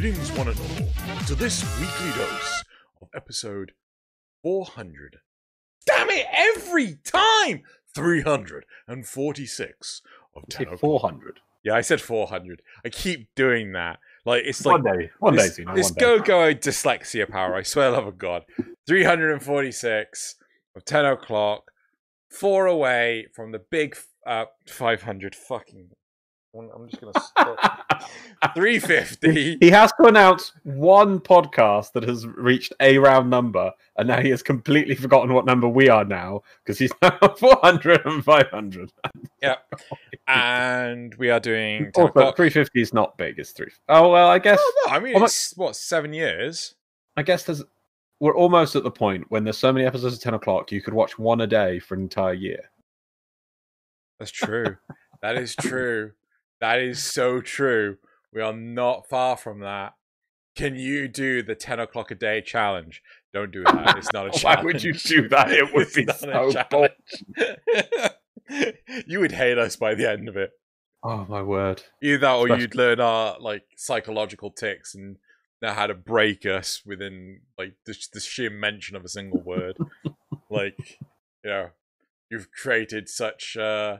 Greetings, one and all, to this weekly dose of episode 400. Damn it, every time! 346 of Say 10 o'clock. 400. Yeah, I said 400. I keep doing that. Like, it's like one day. One day, this, Zeno, this one day. go go dyslexia power. I swear, love of God. 346 of 10 o'clock, four away from the big uh, 500. Fucking. I'm I'm just going to stop. 350. He has to announce one podcast that has reached a round number, and now he has completely forgotten what number we are now because he's now 400 and 500. And we are doing Also, 350 is not big, it's three. Oh, well, I guess, Oh, no, I mean, my- it's what, seven years? I guess there's, we're almost at the point when there's so many episodes at 10 o'clock, you could watch one a day for an entire year. That's true. that is true. That is so true. We are not far from that. Can you do the 10 o'clock a day challenge? Don't do that. It's not a Why challenge. Why would you do that? It would be so a you would hate us by the end of it. Oh, my word. Either that or Especially- you'd learn our like psychological ticks and know how to break us within like the, the sheer mention of a single word. like, you know, you've created such uh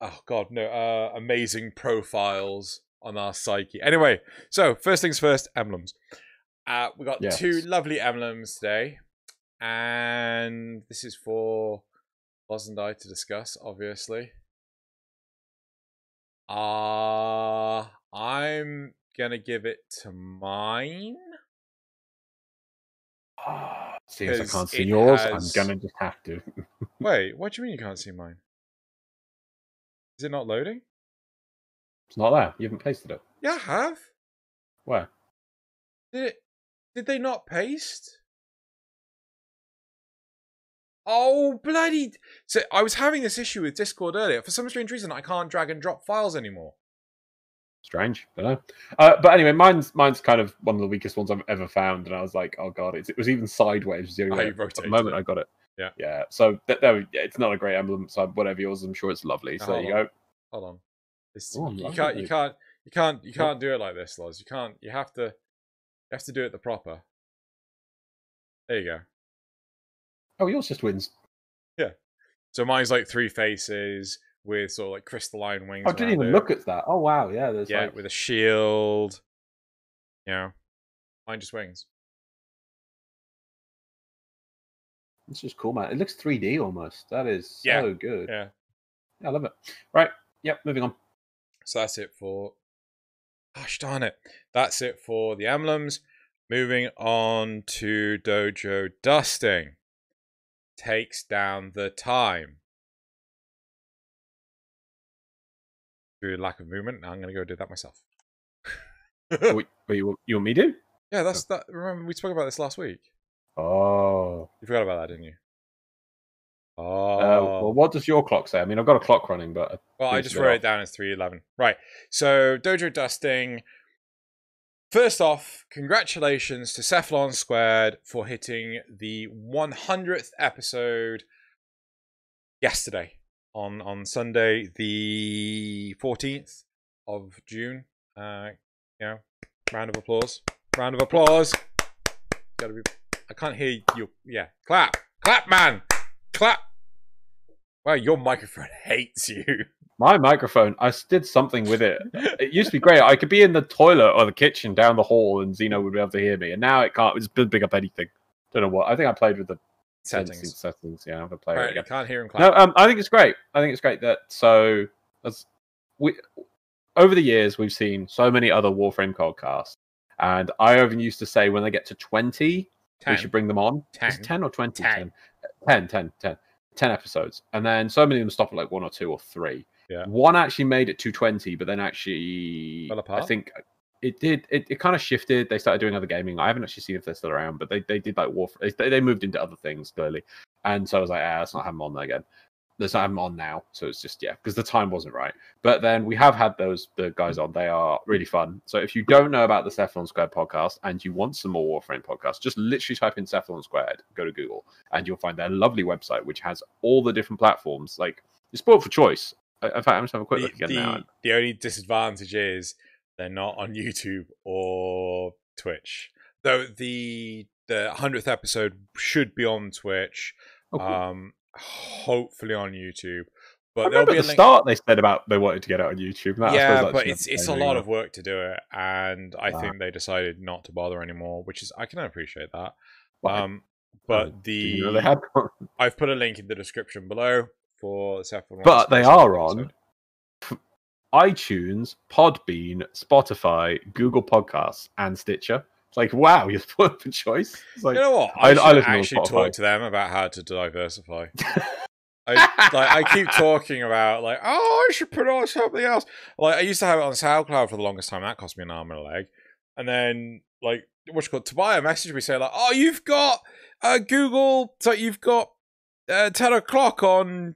oh god, no, uh amazing profiles on our psyche. Anyway, so first things first, emblems. Uh we got Yes. two lovely emblems today. And this is for Loz and I to discuss, obviously. Uh I'm gonna give it to mine. Seems I can't see yours. has- I'm gonna just have to. Wait, what do you mean you can't see mine? Is it not loading? It's not there. You haven't pasted it. Yeah, I have. Where? Did it, did they not paste? Oh bloody! So I was having this issue with Discord earlier. For some strange reason, I can't drag and drop files anymore. Strange. Don't know. Uh, but anyway, mine's mine's kind of one of the weakest ones I've ever found, and I was like, oh god, it's, it was even sideways. The, only Oh, way- at the moment it. I got it. Yeah. Yeah. So th- there, we- yeah, it's not a great emblem. So whatever yours, I'm sure it's lovely. So Oh, there you hold go. Hold on. It's, Oh, you can't. You can't. You can't. You can't do it like this, Loz. You can't. You have to. You have to do it the proper. There you go. Oh, yours just wins. Yeah. So mine's like three faces with sort of like crystalline wings. I didn't even it. look at that. Oh wow, yeah. There's yeah, like with a shield. Yeah. mine just wings. It's just cool, man. It looks 3D almost. That is so Yeah, good. Yeah. Yeah, I love it. Right. Yep. Moving on. So that's it for. Gosh darn it! That's it for the emblems. Moving on to dojo dusting. Takes down the time. Through lack of movement, I'm gonna go do that myself. Wait, wait, you, you want me to? yeah, that's oh. that. Remember we spoke about this last week. Oh. You forgot about that, didn't you? Uh, Oh, well, what does your clock say? I mean, I've got a clock running, but Well, I just wrote off. it down as 311. Right. So, Dojo Dusting. First off, congratulations to Cephalon Squared for hitting the 100th episode yesterday on on Sunday, the 14th of June. Uh, you know, round of applause. Round of applause. Gotta be. I can't hear you. Yeah, clap, clap, man, clap. Wow, your microphone hates you. my microphone, I did something with it. It used to be great. I could be in the toilet or the kitchen down the hall, and Zeno would be able to hear me. And now it can't. It's big up anything. Don't know what. I think I played with the settings. Settings. Yeah, I'm gonna play it Right, again. can't hear him clap. No, um, I think it's great. I think it's great that so as we over the years we've seen so many other Warframe podcasts, and I even used to say when they get to twenty, Ten. we should bring them on. Is 10. 10 or 20? Ten. 10, 10, 10, 10 episodes. And then so many of them stop at like one or two or three. Yeah. One actually made it to 20, but then actually, I think it did, it, it kind of shifted. They started doing other gaming. I haven't actually seen if they're still around, but they, they did like Warframe. They, they moved into other things clearly. And so I was like, ah, let's not have them on there again. Not have on now. So it's just, yeah, because the time wasn't right. But then we have had those the guys on. They are really fun. So if you don't know about the Cephalon Squared podcast and you want some more Warframe podcasts, just literally type in Cephalon Squared, go to Google, and you'll find their lovely website, which has all the different platforms. Like it's sport for choice. In fact, I'm just having a quick The, look again the, now. the only disadvantage is They're not on YouTube or Twitch. Though the the hundredth episode should be on Twitch. Oh, cool. Um, hopefully on YouTube. But there'll remember be at a the link. start they said about they wanted to get it on YouTube. That, yeah, but it's it's a lot of work to do it, and I Ah. think they decided not to bother anymore, which is I can appreciate that. Why? Um, Oh, but Didn't you know the had? I've put a link in the description below for the Cephalon But they are on iTunes, Podbean, Spotify, Google Podcasts, and Stitcher. It's like, wow, you're for choice. It's like, You know what? I- I, I should listen actually talk to them about how to diversify. I like I keep talking about like, oh, I should put on something else. Like I used to have it on SoundCloud for the longest time. That cost me an arm and a leg. And then like what's called Tobiah messaged me saying like, oh, you've got uh, Google. So you've got uh, ten o'clock on.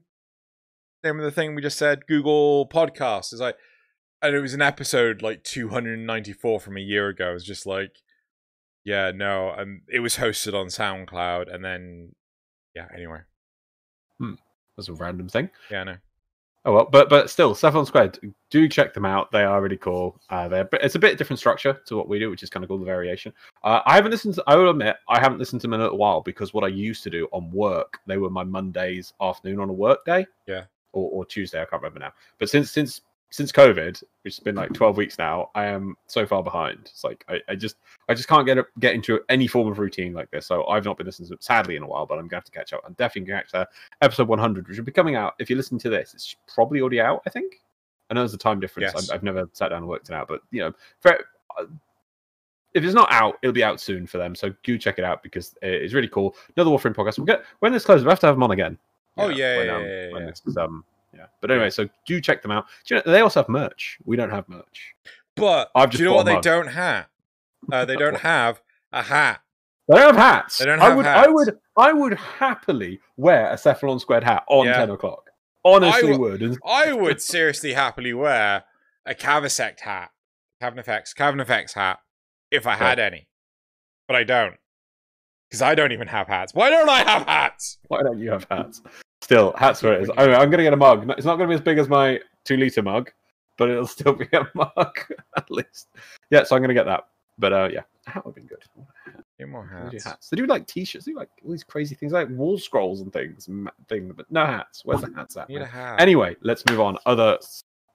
Name of the thing we just said. Google Podcast is like, and it was an episode like two hundred and ninety four from a year ago. It was just like, yeah, no, and it was hosted on SoundCloud, and then yeah. Anyway, that's a random thing. yeah, I know. Oh well, but but still, Cephalon Squared, do check them out. They are really cool. Uh, they're but it's a bit different structure to what we do, which is kind of cool. The variation. Uh, I haven't listened. To, I will admit, I haven't listened to them in a little while because what I used to do on work, they were my Mondays afternoon on a work day. Yeah. Or, or Tuesday, I can't remember now. But since since since COVID, which has been like twelve weeks now, I am so far behind. It's like I, I just I just can't get a, get into any form of routine like this. So I've not been listening to it sadly in a while, but I'm gonna have to catch up. I'm definitely gonna catch that episode 100, which will be coming out. If you're listening to this, it's probably already out. I think. I know there's a time difference. Yes. I've, I've never sat down and worked it out, but you know, for, uh, if it's not out, it'll be out soon for them. So do check it out because it's really cool. Another Warframe podcast. We'll get when this closes. We have to have them on again. Oh, You know, yeah, when, yeah, um, yeah, when this is, um, yeah. But anyway, so do check them out. Do you know, they also have merch. We don't have merch. But I've just do you know what they mug. don't have? Uh, they don't have a hat. They don't have hats. They don't have I would, I would, I would happily wear a Cephalon Squared hat on Yeah. ten o'clock. Honestly, I w- would. I would seriously happily wear a Cavasect hat, Cavanafex, Cavanafex hat, if I had any. But I don't. Because I don't even have hats. Why don't I have hats? Why don't you have hats? Still, hats where it is. Anyway, I'm going to get a mug. It's not going to be as big as my two liter mug, but it'll still be a mug at least. Yeah, so I'm going to get that. But uh, yeah, a hat would be good. Get more They do hats. hats. They do like t-shirts. They do like all these crazy things, like wall scrolls and things. Thing, but no hats. Where's the hats at? Need a hat. Anyway, let's move on. Other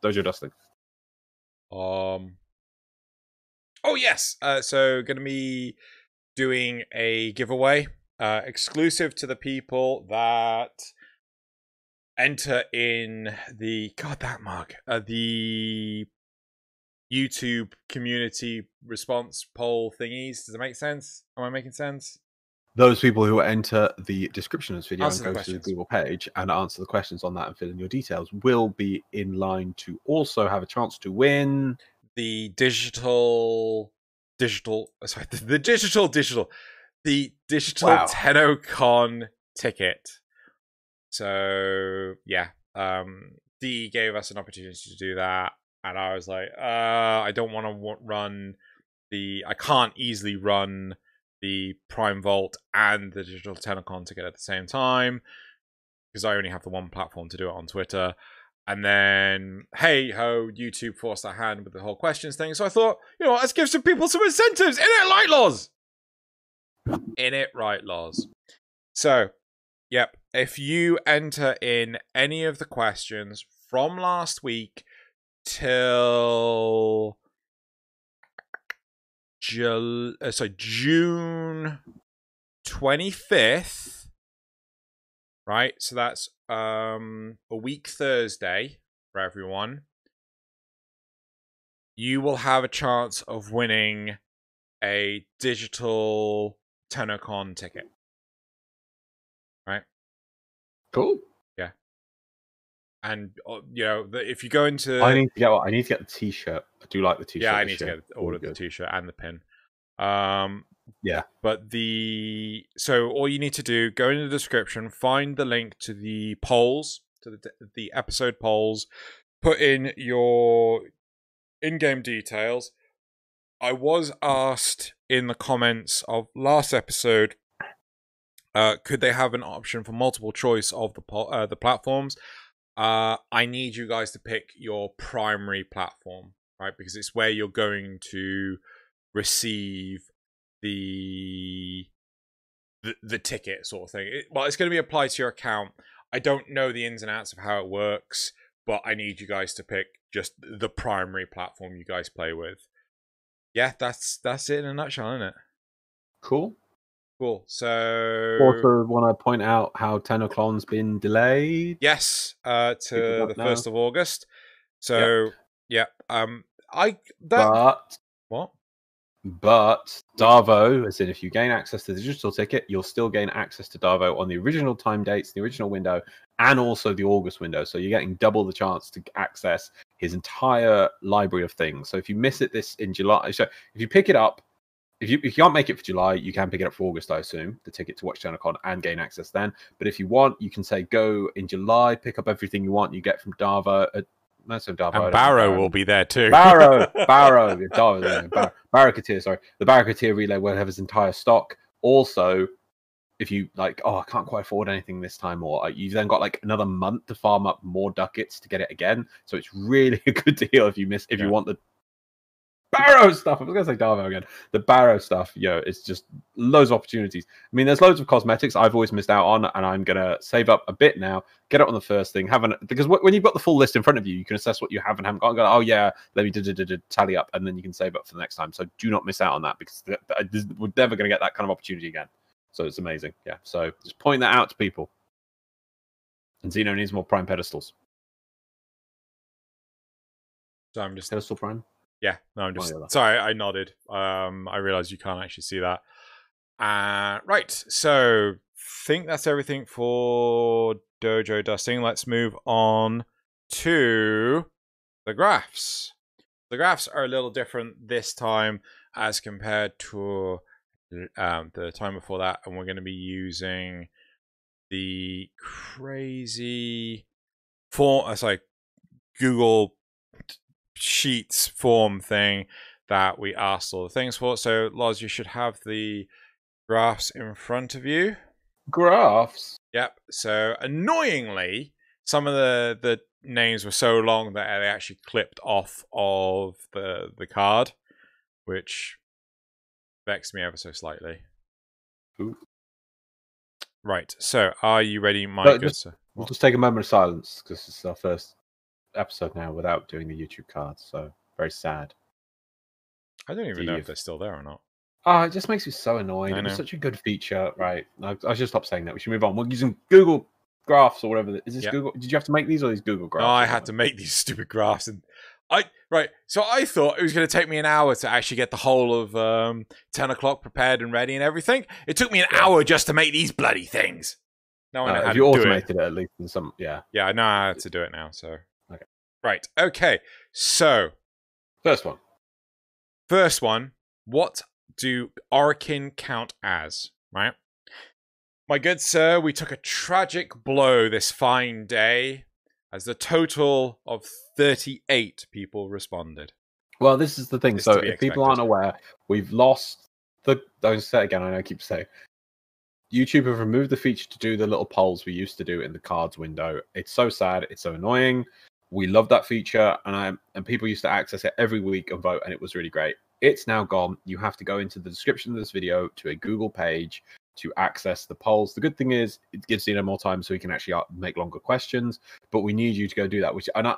dojo dusting. Um. Oh yes. Uh, so gonna be doing a giveaway, uh, exclusive to the people that enter in the God that mug, uh, the YouTube community response poll thingies. Does it make sense? Am I making sense? Those people who enter the description of this video Answer and the go to the. Google page and answer the questions on that and fill in your details will be in line to also have a chance to win. the digital digital uh, sorry the, the digital digital the digital Wow. TennoCon ticket. So yeah, um D gave us an opportunity to do that and I was like, uh I don't want to w- run the I can't easily run the Prime Vault and the digital TennoCon ticket at the same time because I only have the one platform to do it on Twitter. And then, hey ho, YouTube forced their hand with the whole questions thing. So I thought, you know let's give some people some incentives. In it, right, Loz. In it, right, Loz. So, yep, if you enter in any of the questions from last week till Jul- uh, sorry, June 25th, right? So that's um a week Thursday for everyone. You will have a chance of winning a digital TennoCon ticket. Cool. Yeah. And uh, you know, the, if you go into I need to get I need to get the t-shirt. I do like the t-shirt. yeah, I need to year. get order Really the t-shirt and the pin. Um, Yeah. But the so all you need to do go into the description, find the link to the polls, to the the episode polls, put in your in-game details. I was asked in the comments of last episode, uh, could they have an option for multiple choice of the uh, the platforms? Uh, I need you guys to pick your primary platform. right? Because it's where you're going to receive the the, the ticket sort of thing. It, well, it's going to be applied to your account. I don't know the ins and outs of how it works, but I need you guys to pick just the primary platform you guys play with. Yeah, that's that's it in a nutshell, isn't it? Cool. Cool. So Also, want to point out how TennoCon's been delayed. yes, uh, to the first of August. So yeah, um, I that But what? But Darvo, as in if you gain access to the digital ticket, you'll still gain access to Darvo on the original time dates, the original window, and also the August window. So you're getting double the chance to access his entire library of things. So if you miss it this in July, so if you pick it up, if you, if you can't make it for July, you can pick it up for August, I assume, the ticket to watch TennoCon and gain access then. But if you want, you can say go in July, pick up everything you want you get from Darvo. Uh, that's Darvo. I And Baro will be there too. Baro, Baro, yeah, Darwin, yeah, Bar- Baro Ki'Teer, sorry. The Baro Ki'Teer relay will have his entire stock. Also, if you like, oh, I can't quite afford anything this time, or uh, you've then got like another month to farm up more ducats to get it again. So it's really a good deal if you miss, if Yeah. you want the Baro stuff. I was going to say Darvo again. The Baro stuff, know, it's just loads of opportunities. I mean, there's loads of cosmetics I've always missed out on, and I'm going to save up a bit now, get it on the first thing, have an because when you've got the full list in front of you, you can assess what you have and haven't got. And go, oh yeah, let me tally up, and then you can save up for the next time. So do not miss out on that because we're never going to get that kind of opportunity again. So it's amazing. Yeah. So just point that out to people. And Xeno needs more prime pedestals. so I'm just Pedestal prime. Yeah, no, I'm just sorry. I nodded. Um, I realized you can't actually see that. Uh, right. So think that's everything for dojo dusting. Let's move on to the graphs. The graphs are a little different this time as compared to um, the time before that, and we're going to be using the crazy form. Uh, sorry, Google Sheets form thing that we asked all the things for. So, Loz, you should have the graphs in front of you. Graphs. Yep. So, annoyingly, some of the the names were so long that they actually clipped off of the the card, which vexed me ever so slightly. Ooh. Right. So, are you ready, my No, good just- sir? We'll just take a moment of silence because it's our first episode now without doing the YouTube cards. So very sad. I don't even do know you- if they're still there or not. Oh, it just makes me so annoyed. It was such a good feature, right? I, I should stop saying that. We should move on. We're using Google Graphs or whatever. Is this Yep. Google? Did you have to make these or these Google Graphs? No, I had to make these stupid graphs, and I right. So I thought it was going to take me an hour to actually get the whole of um, ten o'clock prepared and ready and everything. It took me an hour just to make these bloody things. No, I know Uh, how you do it. automated it. at least in some, yeah. Yeah, I know how to do it now. So. Right, okay. So First one. first one, what do Orokin count as? Right, my good sir, we took a tragic blow this fine day, as the total of thirty-eight people responded. Well, this is the thing. It's so to be if people aren't aware, we've lost the. Don't say it again. I know I keep saying. YouTube have removed the feature to do the little polls we used to do in the cards window. It's so sad. It's so annoying. We love that feature, and I and people used to access it every week and vote, and it was really great. It's now gone. You have to go into the description of this video to a Google page to access the polls. The good thing is it gives you more time so we can actually uh, make longer questions. But we need you to go do that. Which and I,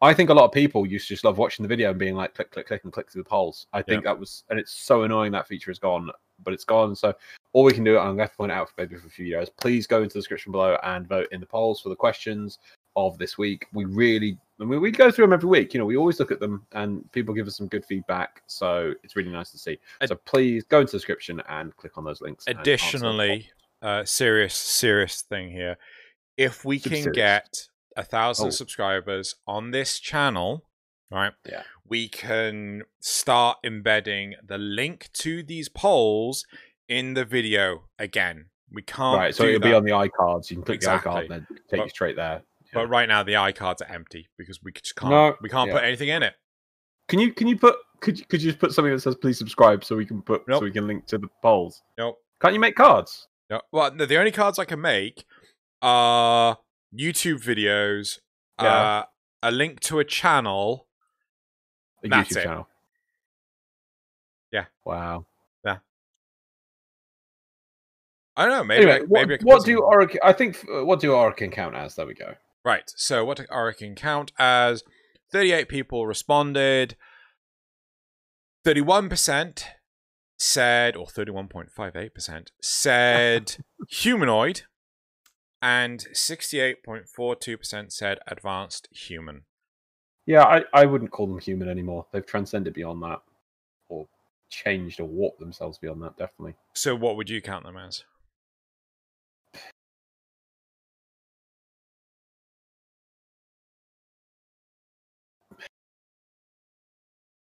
I think a lot of people used to just love watching the video and being like click, click, click, and click through the polls. I think that was, and it's so annoying that feature is gone, but it's gone. So all we can do, and I'm going to point out for maybe for a few years, please go into the description below and vote in the polls for the questions of this week. We really, I mean, we go through them every week. You know, we always look at them and people give us some good feedback. So it's really nice to see. So please go into the description and click on those links. and answer the poll. Additionally, uh, serious, serious thing here. If we Super can serious. get a thousand Oh. subscribers on this channel, right? Yeah. We can start embedding the link to these polls in the video again. We can't right, so it'll be on the iCards. You can click Exactly. the iCard and then take But- you straight there. But right now the iCards are empty because we just can't. No, we can't yeah. put anything in it. Can you can you put could you, could you just put something that says please subscribe so we can put Nope. so we can link to the polls? Nope. Can't you make cards? No, well, no, the only cards I can make are YouTube videos, Yeah. uh, a link to a channel, A That's YouTube it. channel. Yeah. Wow. Yeah. I don't know. Maybe anyway, I, what, maybe I can what do Oric? I think uh, what do Oric count as? There we go. Right. So what I can count as 38 people responded. 31% said, or 31.58% said humanoid, and 68.42% said advanced human. Yeah, I, I wouldn't call them human anymore. They've transcended beyond that, or changed or warped themselves beyond that. Definitely. So what would you count them as?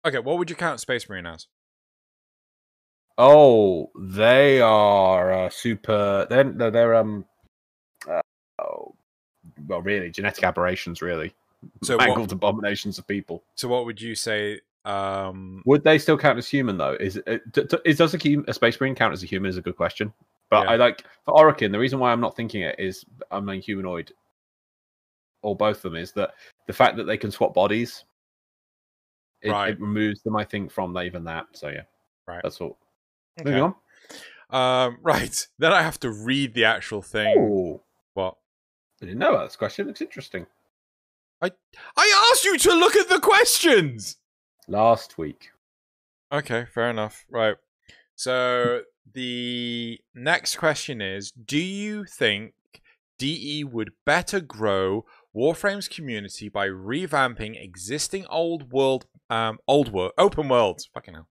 Okay, what would you count Space Marine as? Oh, they are uh, super. They're no, they're um. Uh, oh, well, really, genetic aberrations. Really, So what- mangled abominations of people. So what would you say? Um, Would they still count as human though? Is it, d- is does a, a space marine count as a human? Is a good question. But Yeah. I like for Orokin. The reason why I'm not thinking it is I'm a humanoid, or both of them is that the fact that they can swap bodies. It, Right. it removes them, I think, from even that. So yeah, Right. That's all. okay. Moving on. Um, right. Then I have to read the actual thing. Oh, What? I didn't know about this question. Looks interesting. I I asked you to look at the questions. Last week, Okay, fair enough. Right. So the next question is Do you think DE would better grow Warframe's community by revamping existing old world, um, old world, open worlds, fucking hell,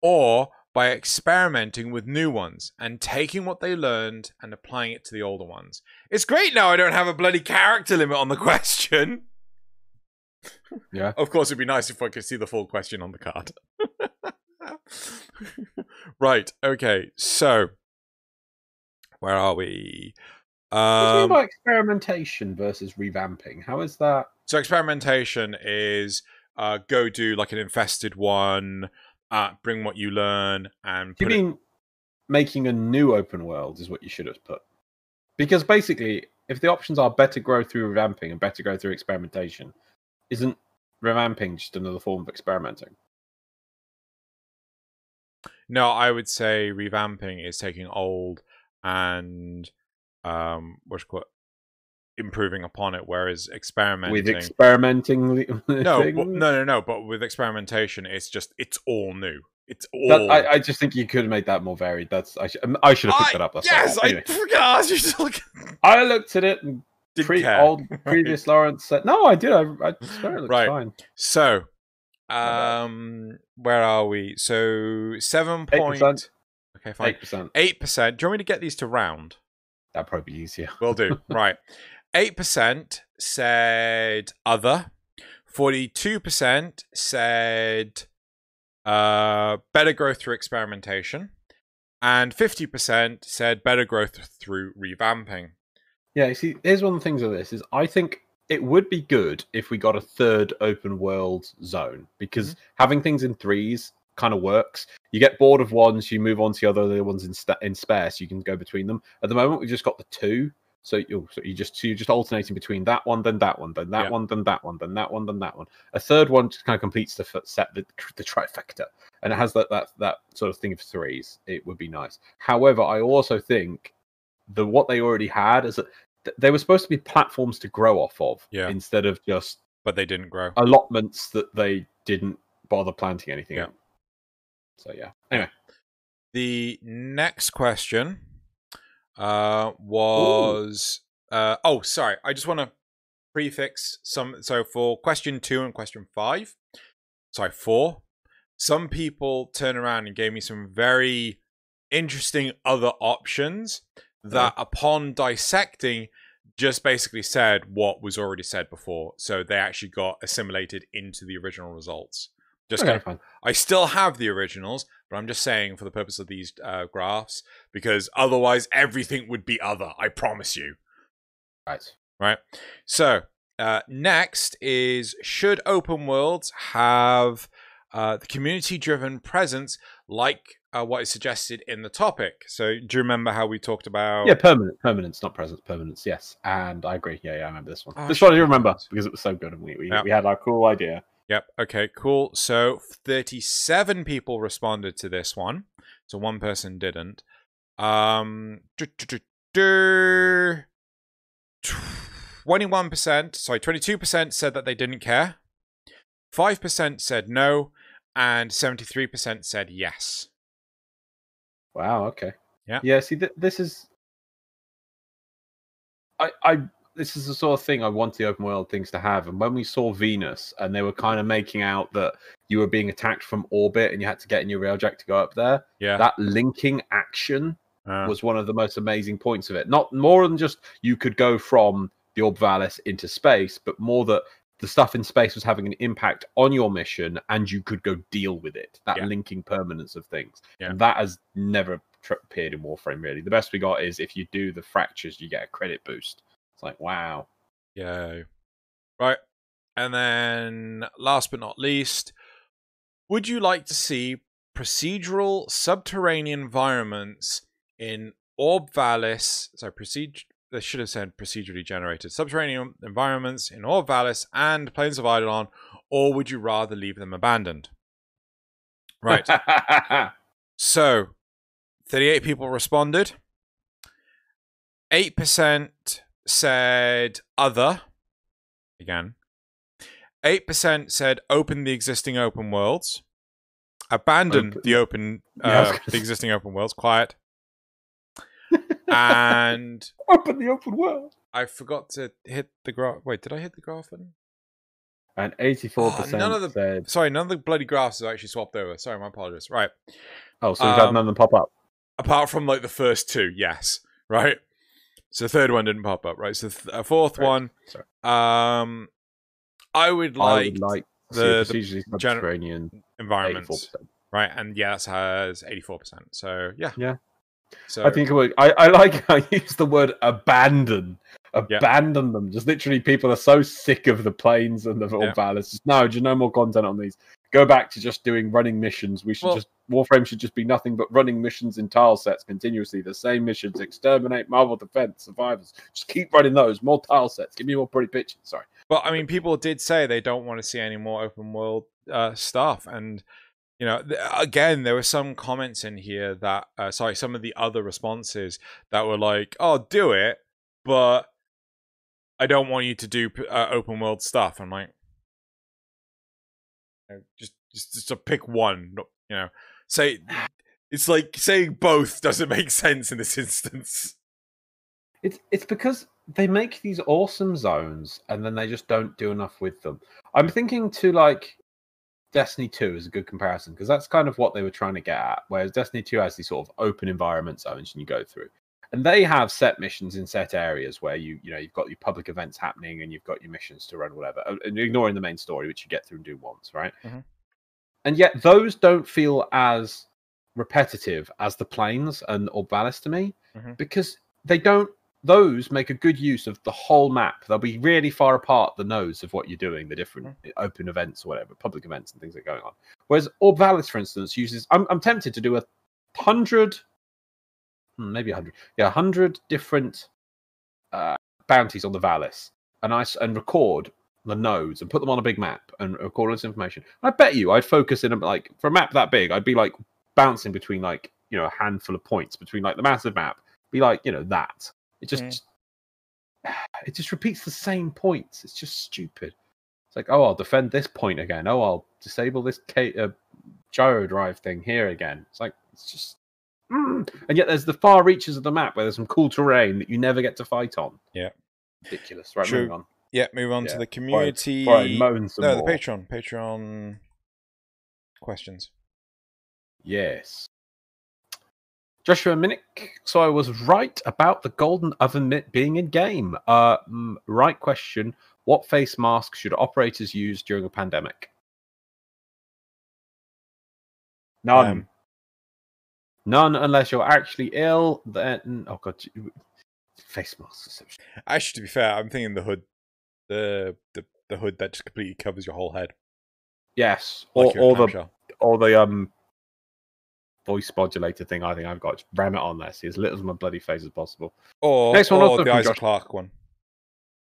or by experimenting with new ones and taking what they learned and applying it to the older ones? It's great now I don't have a bloody character limit on the question. yeah. Of course, it'd be nice if I could see the full question on the card. right. Okay. So, where are we? What do you mean Um, by experimentation versus revamping? How is that? so, experimentation is uh, go do like an infested one, uh, bring what you learn, and you put it- mean making a new open world is what you should have put? Because basically, if the options are better grow through revamping and better grow through experimentation, isn't revamping just another form of experimenting? No, I would say revamping is taking old and um, what's it called improving upon it, whereas experimenting. With experimenting, no, no, no, no. But with experimentation, it's just it's all new. It's all. That, I, I just think you could have made that more varied. That's I, sh- I should have picked I- that up. That's yes, all. I Anyway, freaking asked you to look. I looked at it and pre- old previous Lawrence said, "No, I did. I, I swear it looks Right. fine." So, um, where are we? So seven point. 8%. Okay, fine. Eight percent. Eight percent. Do you want me to get these to round? That'd probably be easier. We'll do. right. Eight percent said other. Forty-two percent said uh, better growth through experimentation, and fifty percent said better growth through revamping. Yeah, you see, here's one of the things of this is I think it would be good if we got a third open world zone because having things in threes kind of works. You get bored of ones, you move on to the other ones in, sta in spare, so you can go between them. At the moment, we've just got the two, so you oh, so you just so you're just alternating between that one, then that one, then that Yeah. one, then that one, then that one, then that one. A third one just kind of completes the set, the, the trifecta, and it has that that that sort of thing of threes. It would be nice. However, I also think the what they already had is that they were supposed to be platforms to grow off of, Yeah. instead of just But they didn't grow. allotments that they didn't bother planting anything Yeah. in. So yeah. Anyway, The next question uh, was. Uh, oh, sorry. I just want to prefix some. So for question two and question five, sorry, four, some people turned around and gave me some very interesting other options that, upon dissecting, just basically said what was already said before. So they actually got assimilated into the original results. Just okay, kind of. I still have the originals, but I'm just saying for the purpose of these uh, graphs, because otherwise everything would be other. I promise you. Right. Right. So uh, next is should open worlds have uh, the community-driven presence like uh, what is suggested in the topic? So do you remember how we talked about? Yeah, permanent, permanence, not presence, permanence. Yes, and I agree. Yeah, yeah, I remember this one. Oh, this one I do remember because it was so good, and we we, Yeah. we had our cool idea. Yep. Okay. Cool. So thirty-seven people responded to this one. So one person didn't. Um. Twenty-one percent. Sorry, twenty-two percent said that they didn't care. Five percent said no, and seventy-three percent said yes. Wow. Okay. Yeah. Yeah. See, th- this is. I I this is the sort of thing I want the open world things to have. And when we saw Venus, and they were kind of making out that you were being attacked from orbit, and you had to get in your railjack to go up there. Yeah. That linking action Uh, was one of the most amazing points of it. Not more than just you could go from the Orb Vallis into space, but more that the stuff in space was having an impact on your mission and you could go deal with it. That Yeah. linking permanence of things. Yeah. And that has never appeared in Warframe, really. The best we got is if you do the fractures, you get a credit boost. It's like, wow. Yeah. Right. And then last but not least, would you like to see procedural subterranean environments in Orb Vallis? Sorry, procedure. They should have said procedurally generated subterranean environments in Orb Vallis and Plains of Eidolon, or would you rather leave them abandoned? Right. So, 38 people responded. 8% said other. Again. 8% said open the existing open worlds. Abandon Open- the open, Yeah, uh, gonna the existing open worlds. Quiet. and Open the open world. I forgot to hit the graph. Wait, did I hit the graph button? And 84% Oh, none of the- said, Sorry, none of the bloody graphs have actually swapped over. Sorry, my apologies. Right. oh, so we've had Um, none of them pop up. apart from like the first two, yes, right. So the third one didn't pop up, right? So th- a fourth Right, one, sorry. um, I would I like, would like the- the subterranean environments, 84%. right? And yeah, that has eighty four percent. So yeah, Yeah. So I think it would. I, I like I use the word abandon. Abandon them. Just literally, people are so sick of the plains and the Yeah. yeah. Vallis. Just no, just no more content on these. Go back to just doing running missions. We should Well- just Warframe should just be nothing but running missions in tile sets continuously. The same missions: exterminate, Marvel defense, survivors. Just keep running those. More tile sets. Give me more pretty pictures. Sorry. But I mean, people did say they don't want to see any more open world uh, stuff, and you know, th- again, there were some comments in here that, uh, sorry, some of the other responses that were like, "Oh, do it," but I don't want you to do uh, open world stuff. I'm like, know, just just just to pick one, you know, say it's like saying both doesn't make sense in this instance. It's it's because they make these awesome zones and then they just don't do enough with them. I'm thinking to like Destiny 2 is a good comparison because that's kind of what they were trying to get at. Whereas Destiny 2 has these sort of open environment zones and you go through. And they have set missions in set areas where you you know you've got your public events happening and you've got your missions to run whatever. uh, And ignoring the main story, which you get through and do once, right? Mhm. And yet those don't feel as repetitive as the plains and Orb Vallis to me Mhm. because they don't those make a good use of the whole map. They'll be really far apart the nodes of what you're doing, the different open events or whatever, public events and things that are going on. Whereas Orb Vallis, for instance, uses I'm I'm tempted to do a hundred maybe a hundred. Yeah, a hundred different uh, bounties on the Vallis and i and record the nodes and put them on a big map and record all this information. I bet you I'd focus in a, like for a map that big, I'd be like bouncing between like you know a handful of points between like the massive map, be like you know that. It just Mm. it just repeats the same points. It's just stupid. It's like oh I'll defend this point again. Oh I'll disable this K- uh, gyro drive thing here again. It's like it's just. Mm. And yet, there's the far reaches of the map where there's some cool terrain that you never get to fight on. Yeah. ridiculous. Right, True. moving on. Yeah, move on to Yeah, the Before I- community. before I moan some no, the. Patreon. Patreon questions. Yes. Joshua Minnick, so I was right about the golden oven mitt being in game. Uh, right question. What face mask should operators use during a pandemic? None. Um, None unless you're actually ill. Then oh god, face masks. Are so sh- Actually, to be fair, I'm thinking the hood, the the, the hood that just completely covers your whole head, Yes, like or, or the or the um voice modulator thing. I think I've got. Ram it on there. See as little of my bloody face as possible. or Next one or the Isaac Josh- Clarke one.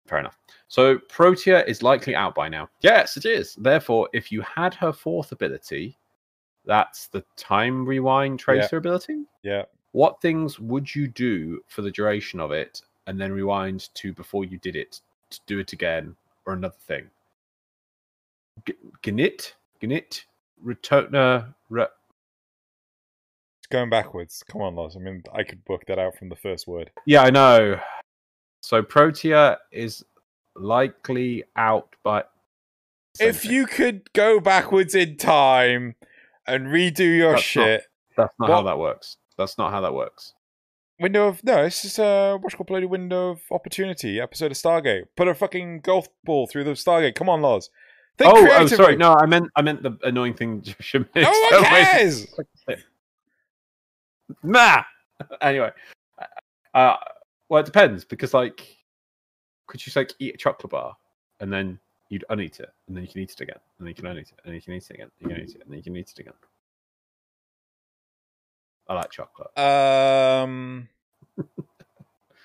Fair enough. So Protea is likely out by now. Yes, it is. Therefore, if you had her fourth ability, that's the time rewind tracer ability. Yeah. What things would you do for the duration of it, and then rewind to before you did it to do it again, or another thing? G- Gnit, Gnit, Retona, re- It's going backwards. Come on, Loz. I mean, I could work that out from the first word. Yeah, I know. So Protea is likely out by. Same if you could go backwards in time and redo your That's not- shit, That's not how that works. That's not how that works. window of no, this is a what's called bloody window of opportunity episode of Stargate. Put a fucking golf ball through the Stargate. Come on, Loz. Think oh, oh, sorry. No, I meant I meant the annoying thing. Josh missed. No one cares. Nah. Anyway, uh, well, it depends because like, could you like eat a chocolate bar and then you'd uneat it and then you can eat it again and then you can uneat it and you can eat it again. You can eat it and then you can eat it again. I like chocolate. Um,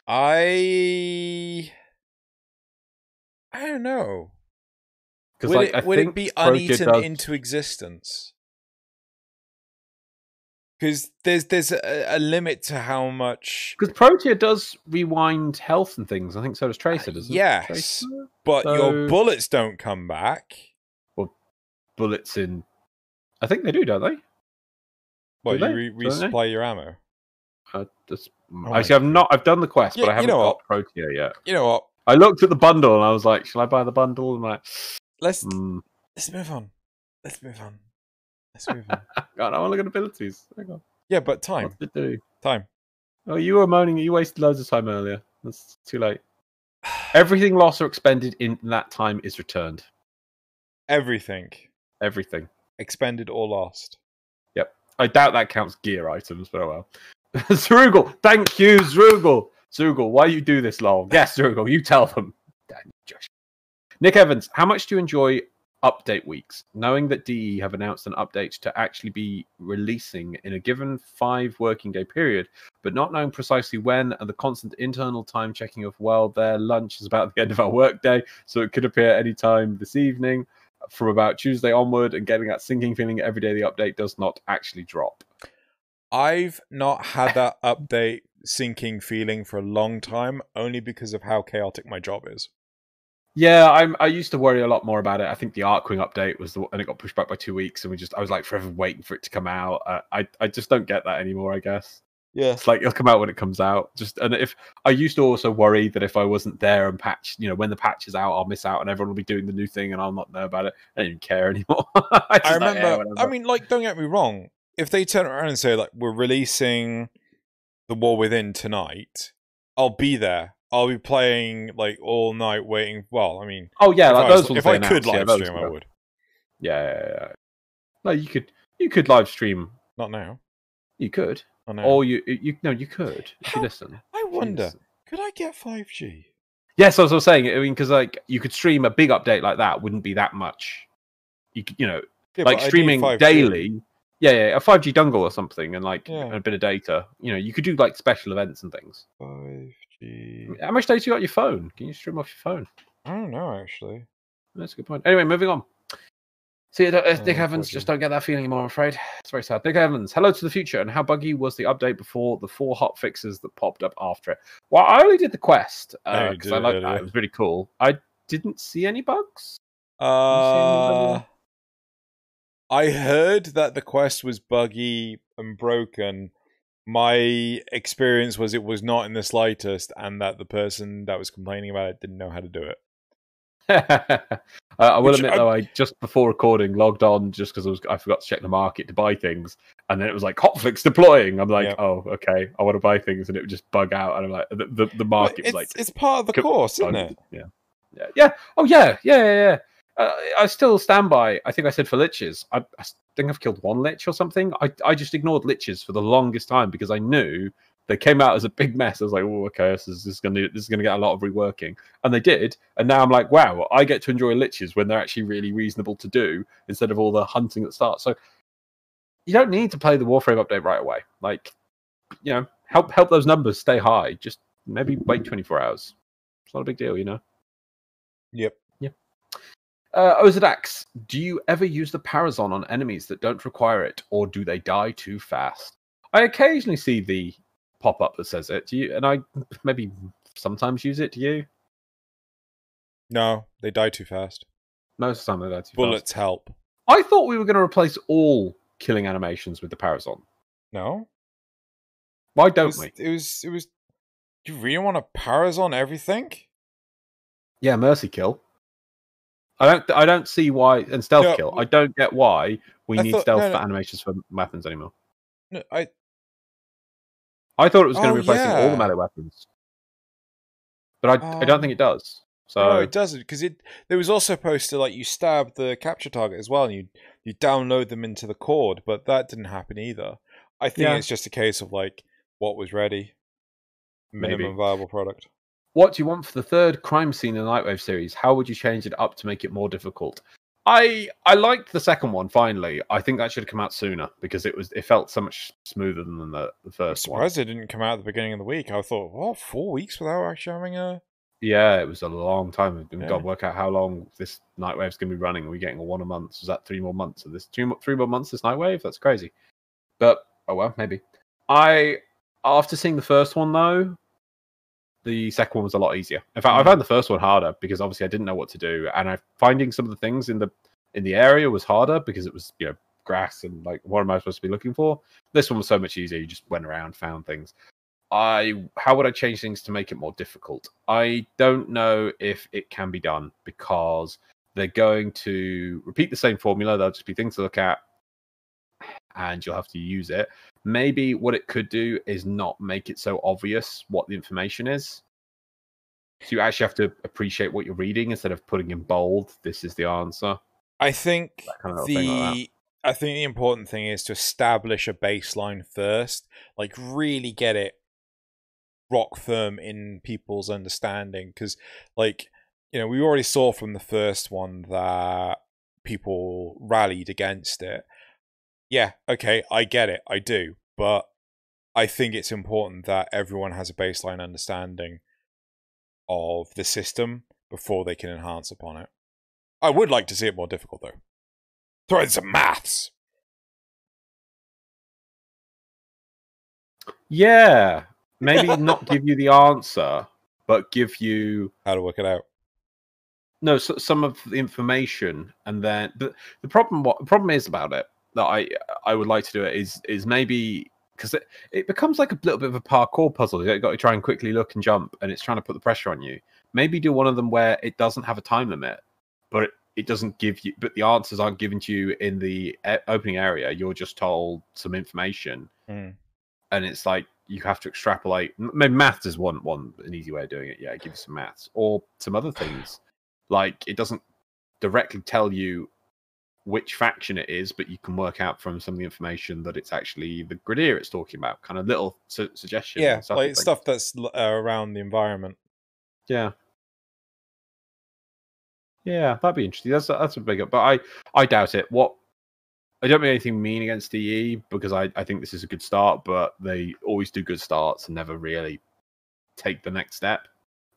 I I don't know. Because Would, like, it, I would it be uneaten does- into existence? Because there's there's a, a limit to how much, Because Protea does rewind health and things. I think so does Tracer, doesn't yes. it? Yes, but your bullets don't come back. Or bullets in. I think they do, don't they? Well, Do you they? re- Don't they? resupply your ammo. Uh, just, my actually, I've not. I've done the quest, Yeah, but I haven't know got Protea yet. You know what? I looked at the bundle and I was like, "Shall I buy the bundle?" And I'm like, Let's mm, let's move on. Let's move on. Let's move on. God, I want to look at abilities. Yeah, but time, What's it do? time. Oh, you were moaning. You wasted loads of time earlier. That's too late. Everything lost or expended in that time is returned. Everything Everything. expended or lost. Yep. I doubt that counts gear items, but oh well. Zrugal, thank you, Zrugal. Zrugal, why you do this long? Yes, Zrugal, you tell them. Damn you, Josh. Nick Evans, how much do you enjoy update weeks? Knowing that DE have announced an update to actually be releasing in a given five working day period, but not knowing precisely when, and the constant internal time checking of, well, their lunch is about the end of our workday, so it could appear any time this evening from about Tuesday onward and getting that sinking feeling every day the update does not actually drop. I've not had that update sinking feeling for a long time, only because of how chaotic my job is. Yeah, I'm. I used to worry a lot more about it. I think the Archwing update was the and it got pushed back by two weeks, and we just I was like forever waiting for it to come out. Uh, I I just don't get that anymore. I guess Yeah. it's like it'll come out when it comes out. Just and if I used to also worry that if I wasn't there and patch, you know, when the patch is out, I'll miss out, and everyone will be doing the new thing, and I'll not know about it. I don't even care anymore. I, I "Yeah, remember. I mean, like, don't get me wrong. If they turn around and say like we're releasing the War Within tonight, I'll be there. I'll be playing like all night waiting. Well, I mean, oh yeah, if like I, those if I could announced, yeah, live stream, I would. Yeah, yeah, yeah. No, you could you could live stream. Not now. You could, Not now. or you you no, you could if How- you listen. I wonder, could I get five G? Yes, as I was saying, I mean, because like you could stream a big update like that, wouldn't be that much. You could, you know, Yeah, like I streaming daily. Yeah, yeah, a five G dongle or something, and like Yeah. a bit of data. You know, you could do like special events and things. Five G. How much data you got on your phone? Can you stream off your phone? I don't know actually. That's a good point. Anyway, moving on. See, uh, Nick Oh, Evans just don't get that feeling anymore. I'm afraid it's very sad. Nick Evans, hello to the future. And how buggy was the update before the four hot fixes that popped up after it? Well, I only did the quest because did I liked that. It was really cool. I didn't see any bugs. Uh, anybody? I heard that the quest was buggy and broken. My experience was it was not in the slightest, and that the person that was complaining about it didn't know how to do it. uh, I will Which admit though, I just before recording logged on just because I was I forgot to check the market to buy things, and then it was like hotfix deploying. I'm like, Yeah. oh okay, I want to buy things, and it would just bug out, and I'm like, the the, the market it's, was like, it's part of the co- course, isn't it? Yeah, yeah, yeah. Oh yeah, yeah, yeah. yeah. Uh, I still stand by. I think I said for liches. I, I think I've killed one lich or something. I I just ignored liches for the longest time because I knew they came out as a big mess. I was like, oh, okay, this is, this is gonna this is gonna get a lot of reworking, and they did. And now I'm like, wow, I get to enjoy liches when they're actually really reasonable to do instead of all the hunting that starts. So you don't need to play the Warframe update right away. Like, you know, help help those numbers stay high. Just maybe wait 24 hours. It's not a big deal, you know. Yep. Uh, Ozadax, do you ever use the Parazon on enemies that don't require it, or do they die too fast? I occasionally see the pop up that says it. Do you? And I maybe sometimes use it. Do you? No, they die too fast. Most of the time they die too fast. Bullets help. I thought we were going to replace all killing animations with the Parazon. No, Why it don't was, we? it was. It was. Do you really want to Parazon everything? Yeah, mercy kill. I don't. I don't see why. And stealth No, kill. I don't get why we I need thought- stealth no, for animations for weapons anymore. No, I. I thought it was going to Oh, be replacing all the melee weapons, but I, I don't think Um, it does. So no, it doesn't because it. There was also supposed to like you stab the capture target as well, and you you download them into the cord, but that didn't happen either. I think Yeah. it's just a case of like what was ready, minimum Maybe. viable product. What do you want for the third crime scene in the Nightwave series? How would you change it up to make it more difficult? I I liked the second one. Finally, I think that should have come out sooner because it was it felt so much smoother than the, the I'm first one. surprised it didn't come out at the beginning of the week. I thought, what, four weeks without actually having a. Yeah, it was a long time. We've Yeah. got to work out how long this Nightwave's going to be running. Are we getting a one a month? Is that three more months? So this two three more months this Nightwave? That's crazy. But oh well, maybe. I after seeing the first one though, the second one was a lot easier. In fact, I Mm. found the first one harder because obviously I didn't know what to do, and I finding some of the things in the in the area was harder because it was you know grass and like what am I supposed to be looking for? This one was so much easier. You just went around, found things. I how would I change things to make it more difficult? I don't know if it can be done because they're going to repeat the same formula. There'll just be things to look at, and you'll have to use it. Maybe what it could do is not make it so obvious what the information is. So you actually have to appreciate what you're reading instead of putting in bold. This is the answer. I think kind of the. like. I think the important thing is to establish a baseline first, like really get it rock firm in people's understanding. Because, like, you know, we already saw from the first one that people rallied against it. Yeah, okay, I get it, I do, but I think it's important that everyone has a baseline understanding of the system before they can enhance upon it. I would like to see it more difficult, though. Throw in some maths. Yeah, maybe not give you the answer, but give you How to work it out. no so, some of the information, and then the the problem what the problem is about it that I I would like to do it is is maybe because it, it becomes like a little bit of a parkour puzzle. You've got to try and quickly look and jump, and it's trying to put the pressure on you. Maybe do one of them where it doesn't have a time limit, but it, it doesn't give you, but the answers aren't given to you in the opening area. You're just told some information, Mm. and it's like you have to extrapolate. Maybe maths is one one an easy way of doing it. Yeah, give you some maths or some other things. Like it doesn't directly tell you which faction it is, but you can work out from some of the information that it's actually the Grineer it's talking about. Kind of little su- suggestions. Yeah, stuff, like stuff that's uh, around the environment. Yeah. Yeah, that'd be interesting. That's a, that's a big, up, but I I doubt it. What I don't mean anything mean against DE because I I think this is a good start, but they always do good starts and never really take the next step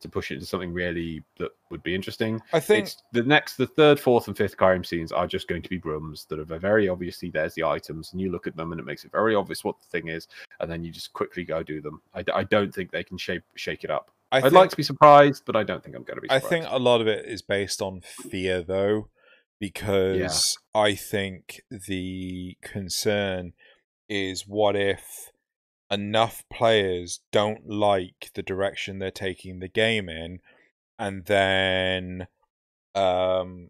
to push it into something really that would be interesting. I think It's the next, the third, fourth, and fifth crime scenes are just going to be brooms that are very obviously there's the items, and you look at them and it makes it very obvious what the thing is, and then you just quickly go do them. I don't think they can shape shake it up. I I'd think, like to be surprised, but I don't think I'm going to be. I think a lot of it is based on fear, though, because I think the concern is what if enough players don't like the direction they're taking the game in, and then, um,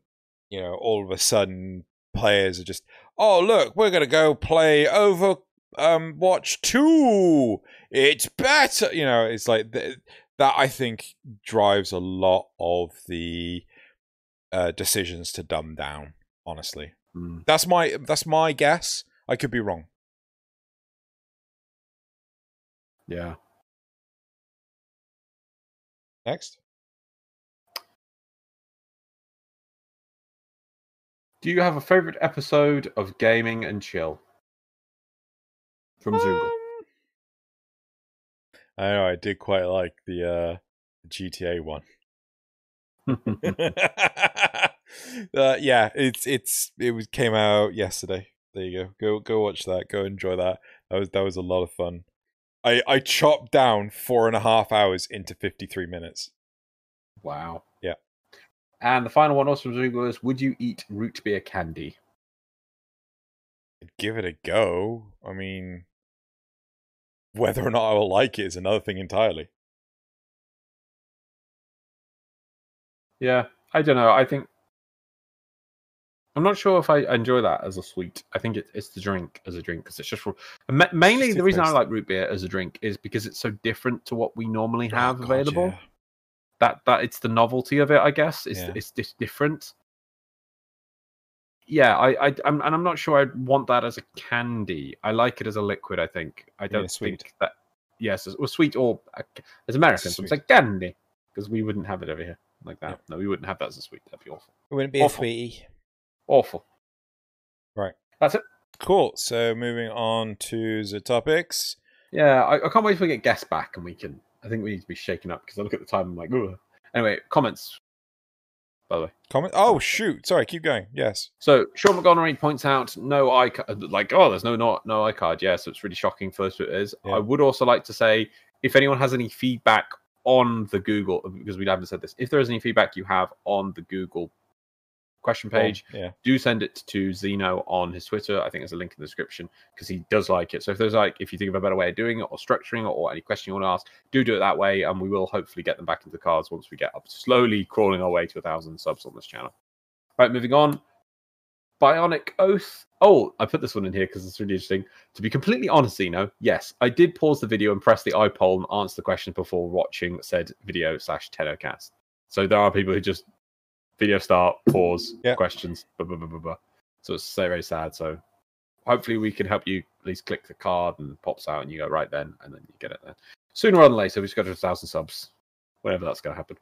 you know, all of a sudden players are just, oh look, we're gonna go play over um watch two. It's better, you know. It's like th- that. I think drives a lot of the uh, decisions to dumb down. Honestly, Mm. that's my that's my guess. I could be wrong. Yeah. Next, Do you have a favorite episode of Gaming and Chill from Zoogle? Um, I know I did quite like the uh, GTA one. uh, yeah, it's it's it was came out yesterday. There you go. Go go watch that. Go enjoy that. That was that was a lot of fun. I I chopped down four and a half hours into fifty three minutes. wow. Yeah. And the final one also was Would you eat root beer candy? I'd give it a go. I mean, whether or not I will like it is another thing entirely. Yeah, I don't know. I think I'm not sure if I enjoy that as a sweet. I think it, it's the drink as a drink because it's just for, mainly Just the reason I like root beer as a drink is because it's so different to what we normally have Oh, God, available. yeah. That that it's the novelty of it, I guess. It's Yeah. it's just different. Yeah, I, I I'm and I'm not sure I'd want that as a candy. I like it as a liquid. I think I don't sweet. think that. Yes, as- or sweet or uh, as Americans, it's like candy because we wouldn't have it over here like that. Yeah. No, we wouldn't have that as a sweet. That'd be awful. It wouldn't be Awful. a sweetie. Awful. Right. That's it. Cool. So moving on to the topics. Yeah, I, I can't wait till we get guests back and we can. I think we need to be shaken up because I look at the time and I'm like, Ugh. anyway, comments. By the way, Comment. Oh shoot! Sorry. Keep going. Yes. so Sean Montgomery points out no i like oh, there's no not no no iCard. Yeah, so it's really shocking. First, it is. Yeah. I would also like to say if anyone has any feedback on the Google because we haven't said this, if there is any feedback you have on the Google question page, Oh, yeah. do send it to Zeno on his Twitter. I think there's a link in the description because he does like it. So if there's like, if you think of a better way of doing it or structuring it or any question you want to ask, do do it that way, and we will hopefully get them back into the cards once we get up slowly crawling our way to a thousand subs on this channel. Right, moving on. Bionic Oath. Oh, I put this one in here because it's really interesting. To be completely honest, Zeno, yes, I did pause the video and press the iPoll and answer the question before watching said video slash Tenocast. So there are people who just video start, pause, Yeah. questions, blah, blah, blah, blah, blah. So it's very, very sad. So hopefully we can help you at least click the card and pops out and you go right then and then you get it then. Sooner rather than later, we just got to a thousand subs. Whenever that's going to happen.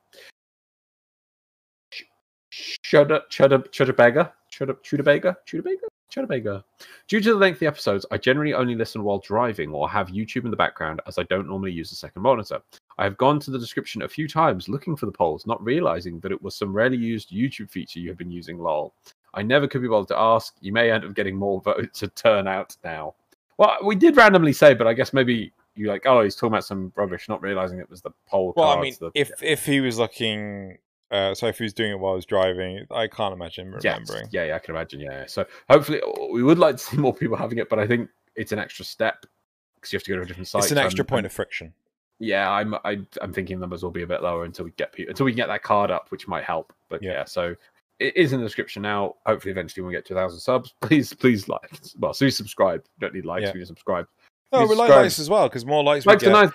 Shudder, Shudder, Shudderbeggar, Shudder, Shudderbeggar, Shudderbeggar, Shudderbeggar. Due to the lengthy episodes, I generally only listen while driving or have YouTube in the background as I don't normally use a second monitor. I have gone to the description a few times looking for the polls, not realizing that it was some rarely used YouTube feature you have been using. Lol. I never could be bothered to ask. You may end up getting more votes to turn out now. Well, we did randomly say, but I guess maybe you like, oh, he's talking about some rubbish, not realizing it was the poll. Well, I mean, the- if if he was looking, uh, so if he was doing it while I was driving, I can't imagine remembering. yeah, yeah, I can imagine. Yeah, so hopefully we would like to see more people having it, but I think it's an extra step because you have to go to a different site. It's an extra and- point and- of friction. Yeah, I'm I, I'm thinking numbers will be a bit lower until we get people until we can get that card up, which might help. But Yeah. yeah, so it is in the description now. Hopefully, eventually when we get to a thousand subs, please, please like. Well, so you subscribe. You don't need likes. Yeah. We can subscribe. No, we like likes as well because more likes we Likes get. nice.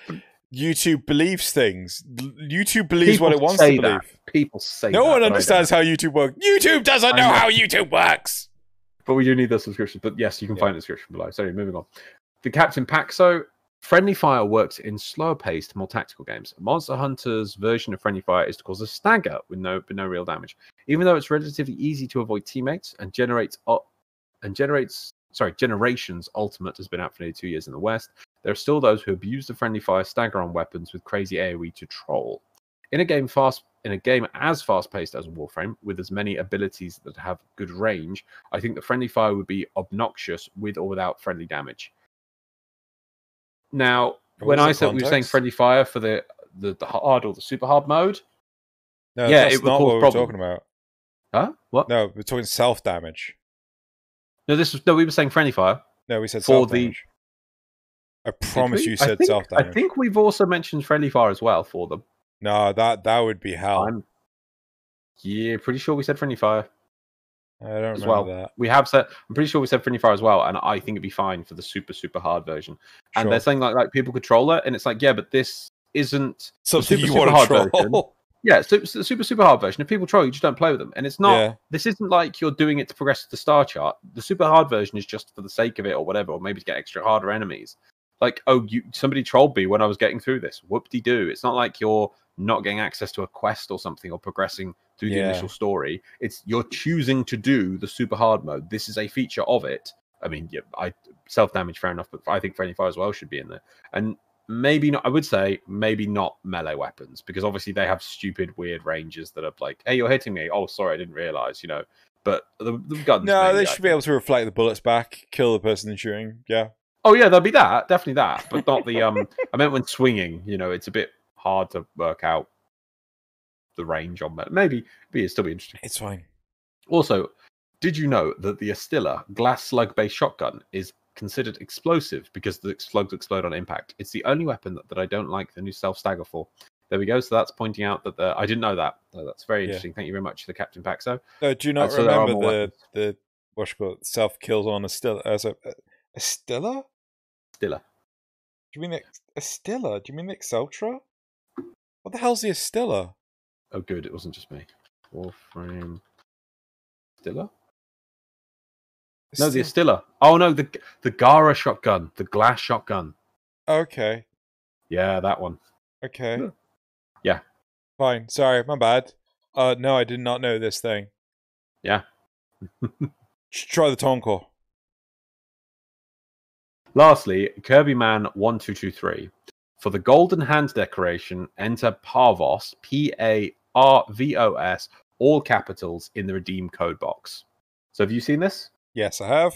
YouTube believes things. YouTube believes what it people wants to believe. that. People say No one understands how YouTube works. YouTube doesn't know know. how YouTube works. But we do need the subscription. But yes, you can Yeah. find the description below. Sorry, moving on. The Captain Paxo. Friendly Fire works in slower paced, more tactical games. Monster Hunter's version of Friendly Fire is to cause a stagger with no with no real damage. Even though it's relatively easy to avoid teammates and generates and generates sorry generations ultimate has been out for nearly two years in the West. There are still those who abuse the Friendly Fire stagger on weapons with crazy AOE to troll. In a game fast in a game as fast paced as Warframe, with as many abilities that have good range, I think the Friendly Fire would be obnoxious with or without friendly damage. Now, when I said we were saying friendly fire for the, the the hard or the super hard mode, No, Yeah, that's it not what we're talking about. huh? What? No, we're talking self damage. No, this was no. We were saying friendly fire. No, we said For self the- damage. I promise you said self damage. I think we've also mentioned friendly fire as well for them. No, that that would be hell. I'm yeah, pretty sure we said friendly fire. I don't as well. that. We have said. I'm pretty sure we said friendly fire as well, and I think it'd be fine for the super super hard version. And they're saying like like people control it, and it's like yeah, but this isn't something super, you super want to version. troll. yeah, it's the super super hard version. If people troll, you just don't play with them, and it's not. Yeah. This isn't like you're doing it to progress the star chart. The super hard version is just for the sake of it, or whatever, or maybe to get extra harder enemies. Like, oh, you somebody trolled me when I was getting through this. Whoop de doo. It's not like you're not getting access to a quest or something, or progressing through the Yeah. initial story. It's you're choosing to do the super hard mode. This is a feature of it. I mean, yeah, I self damage fair enough, but I think friendly fire as well should be in there. And maybe not. I would say maybe not melee weapons because obviously they have stupid, weird ranges that are like, "Hey, you're hitting me." Oh, sorry, I didn't realize. You know, but the, the guns. No, maybe, they should be able to reflect the bullets back, kill the person shooting. Yeah. Oh yeah, there'll be that, definitely that, but not the um. I meant when swinging. You know, it's a bit hard to work out the range on that. Maybe, but it'd still be interesting. It's fine. Also, did you know that the Astilla glass slug based shotgun is considered explosive because the slugs explode on impact? It's the only weapon that, that I don't like the new self stagger for. There we go. So that's pointing out that the, I didn't know that. So that's very Yeah. interesting. Thank you very much to the Captain Paxo. No, do you not so remember the weapons. the what's called self kills on a still as a a Stilla? Stilla. Do you mean the Astilla? Do you mean the Exceltra? What the hell's the Astilla? Oh, good. It wasn't just me. Warframe. Stilla? No, the Astilla. Oh no, the the Gara shotgun, the glass shotgun. Okay, Yeah, that one. okay. Yeah. Yeah. Fine. Sorry, my bad. Uh, no, I did not know this thing. Yeah. Try the Tonkor. Lastly, Kirby Man one two two three. For the golden hand decoration, enter Parvos P A R V O S all capitals in the redeem code box. So have you seen this? Yes, I have.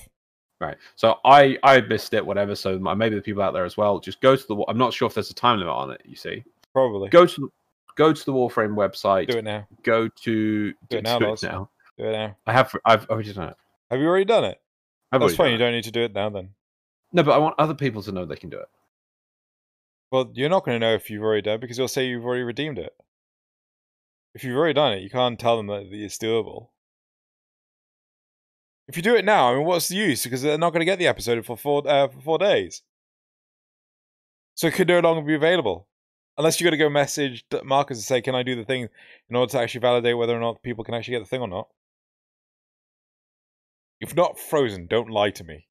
Right. So I I missed it. Whatever. So maybe the people out there as well. Just go to the. I'm not sure if there's a time limit on it. You see. Probably. Go to the, go to the Warframe website. Do it now. Go to Do it now, do Loz. now. Do it now. I have. I've already done it. Have you already done it? I've That's fine. You don't need to do it now then. No, but I want other people to know they can do it. Well, you're not going to know if you've already done it because you'll say you've already redeemed it. If you've already done it, you can't tell them that it's doable. If you do it now, I mean, what's the use? Because they're not going to get the episode for four uh, for four days, so it could no longer be available unless you're going to go message Marcus and say, "Can I do the thing?" in order to actually validate whether or not people can actually get the thing or not. If not frozen, don't lie to me.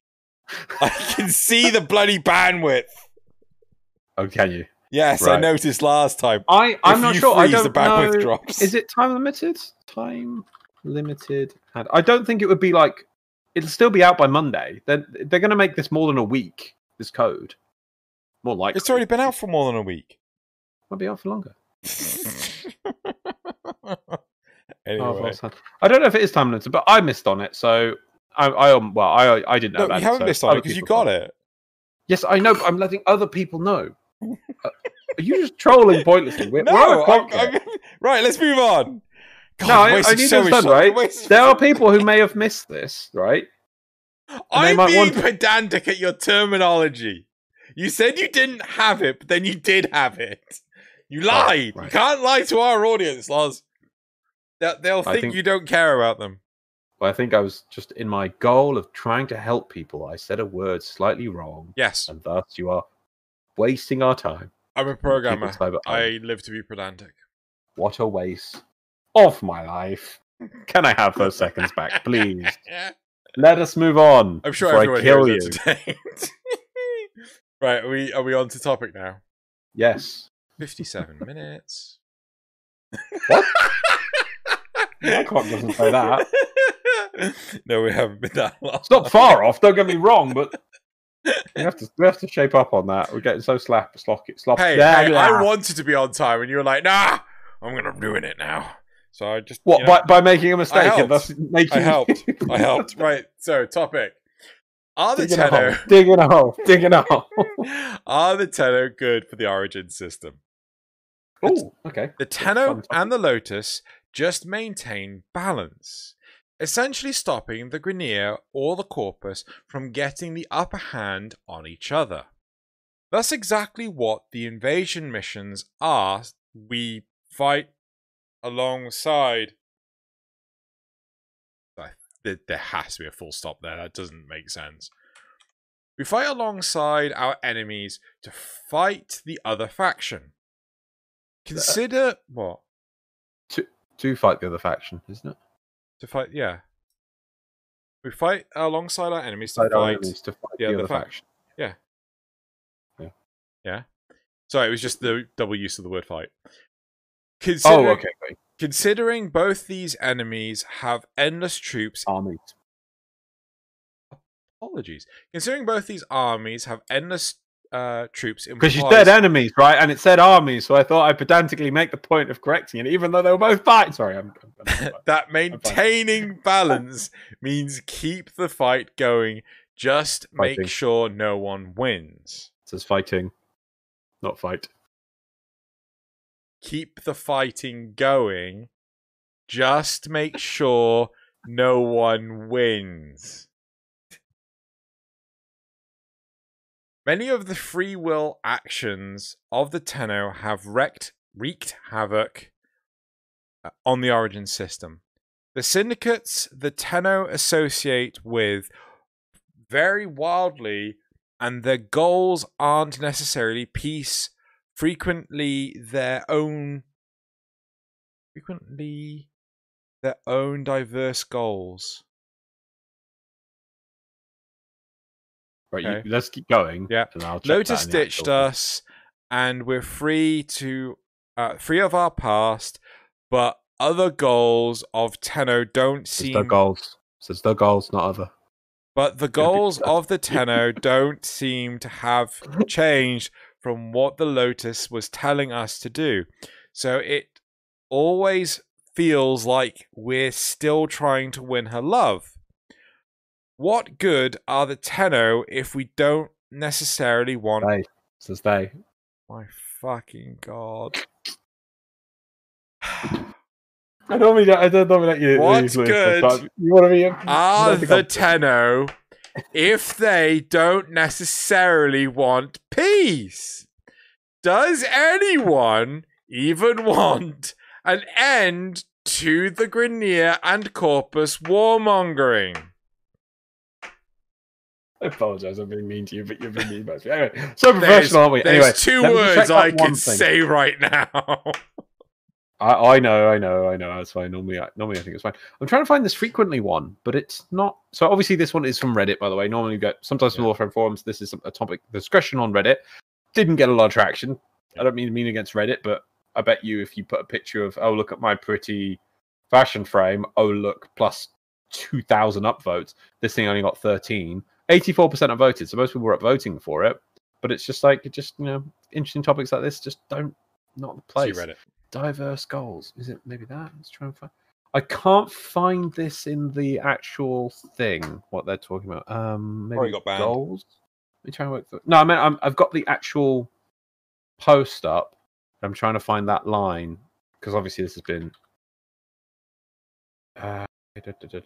I can see the bloody bandwidth. Oh, can you? Yes, I noticed last time. I I'm If not you sure. I freeze, don't the bandwidth know. drops. Is it time limited? Time limited. And I don't think it would be like. It'll still be out by Monday. They're they're going to make this more than a week. This code. More likely. It's already been out for more than a week. Might be out for longer. Oh, anyway, well, sad. I don't know if it is time limited, but I missed on it. So I, I um, well, I I didn't know no, that. you haven't so missed on other it because you got did. it. Yes, I know. But I'm letting other people know. Uh, are you just trolling pointlessly? We're, No, we're on a I'm- I'm- right. Let's move on. God, No, I, I need so to understand, right? wasted There are people who may have missed this, right? they I'm being want pedantic at your terminology. You said you didn't have it, but then you did have it. You lied. You right. can't lie to our audience, Lars. They'll, they'll think, think- you don't care about them. Well, I think I was just in my goal of trying to help people. I said a word slightly wrong, Yes, and thus you are wasting our time. I'm a programmer. I live to be pedantic. What a waste of my life. Can I have those seconds back, please? Let us move on. I'm sure before I everyone here kill is you. right, are we are we on to topic now? Yes. 57 minutes. My clock doesn't say that. No, we haven't been that long. It's not far off. Don't get me wrong, but we have to we have to shape up on that. We're getting so slap sloppy. sloppy. Hey, Yeah, hey, yeah. I wanted to be on time, and you were like, "Nah, I'm gonna ruin it now." So I just What you know, by, by making a mistake helped. and thus making I helped. I helped. Right. So topic: Are the Digging a hole. Tenno Digging a hole. Digging a hole. are the Tenno good for the Origin system? Oh, okay. The Tenno and the Lotus just maintain balance, essentially stopping the Grineer or the Corpus from getting the upper hand on each other. That's exactly what the invasion missions are. We fight alongside. There there has to be a full stop there. That doesn't make sense. We fight alongside our enemies to fight the other faction. Consider what? To to fight the other faction, isn't it? To fight, yeah. We fight alongside our enemies to Fight our enemies to fight the the other other fac- faction. Sorry, it was just the double use of the word fight. Oh, Considering, okay, great. Considering both these enemies have endless troops. Armies. Apologies. Considering both these armies have endless uh, troops Because you said enemies, right? And it said armies, so I thought I'd pedantically make the point of correcting it, even though they were both fighting. Sorry, I'm, I'm, I'm that maintaining balance means keep the fight going. Just make sure no one wins. it says fighting, not fight. Keep the fighting going. Just make sure no one wins. Many of the free will actions of the Tenno have wrecked, wreaked havoc uh, on the Origin system. The syndicates the Tenno associate with very wildly, and their goals aren't necessarily peace, frequently their own frequently their own diverse goals. Right, Okay. you, let's keep going. Yeah. and I'll check Lotus ditched us, and we're free to uh, free of our past, but other goals of Tenno don't seem the goals. Says the goals, not other. But the goals of the Tenno don't seem to have changed from what the Lotus was telling us to do. So it always feels like we're still trying to win her love. What good are the Tenno if we don't necessarily want They. Says they. my fucking god. I don't, mean I don't normally let you. What's you- good You want to be? Are the Tenno if they don't necessarily want peace? Does anyone even want an end to the Grineer and Corpus warmongering? I apologize. I'm being mean to you, but you're being mean about me. Anyway, so professional, aren't we? there's Anyway, two let me just words I can thing. say right now. I, I know, I know, I know. That's fine. Normally, I, normally I think it's fine. I'm trying to find this frequently one, but it's not. So obviously, this one is from Reddit, by the way. Normally, you get sometimes from Yeah. Warframe forums. This is a topic discussion on Reddit. Didn't get a lot of traction. I don't mean mean against Reddit, but I bet you if you put a picture of oh look at my pretty fashion frame, oh look plus two thousand upvotes. This thing only got thirteen. 84% have voted, so most people were up voting for it. But it's just like it just you know interesting topics like this just don't not the place Reddit. diverse goals. Is it maybe that? Let's try and find. I can't find this in the actual thing. What they're talking about? Um, maybe Probably got banned. goals. Let me try and work. Through. No, I mean I'm, I've got the actual post up. I'm trying to find that line because obviously this has been. Uh, da, da,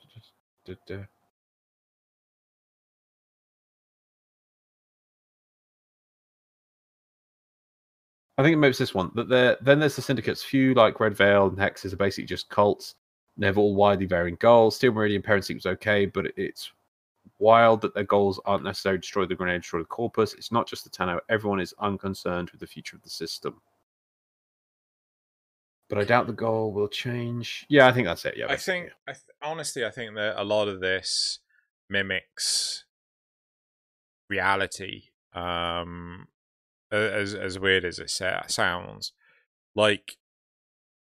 da, I think maybe it's this one. That there, then there's the syndicates. Few like Red Veil and Hexes are basically just cults. They have all widely varying goals. Steel Meridian Parent seems okay, but it's wild that their goals aren't necessarily destroy the grenade, destroy the corpus. It's not just the Tenno. Everyone is unconcerned with the future of the system. But I doubt the goal will change. Yeah, I think that's it. Yeah, I think, I th- honestly, I think that a lot of this mimics reality. Um, as as weird as it sounds, like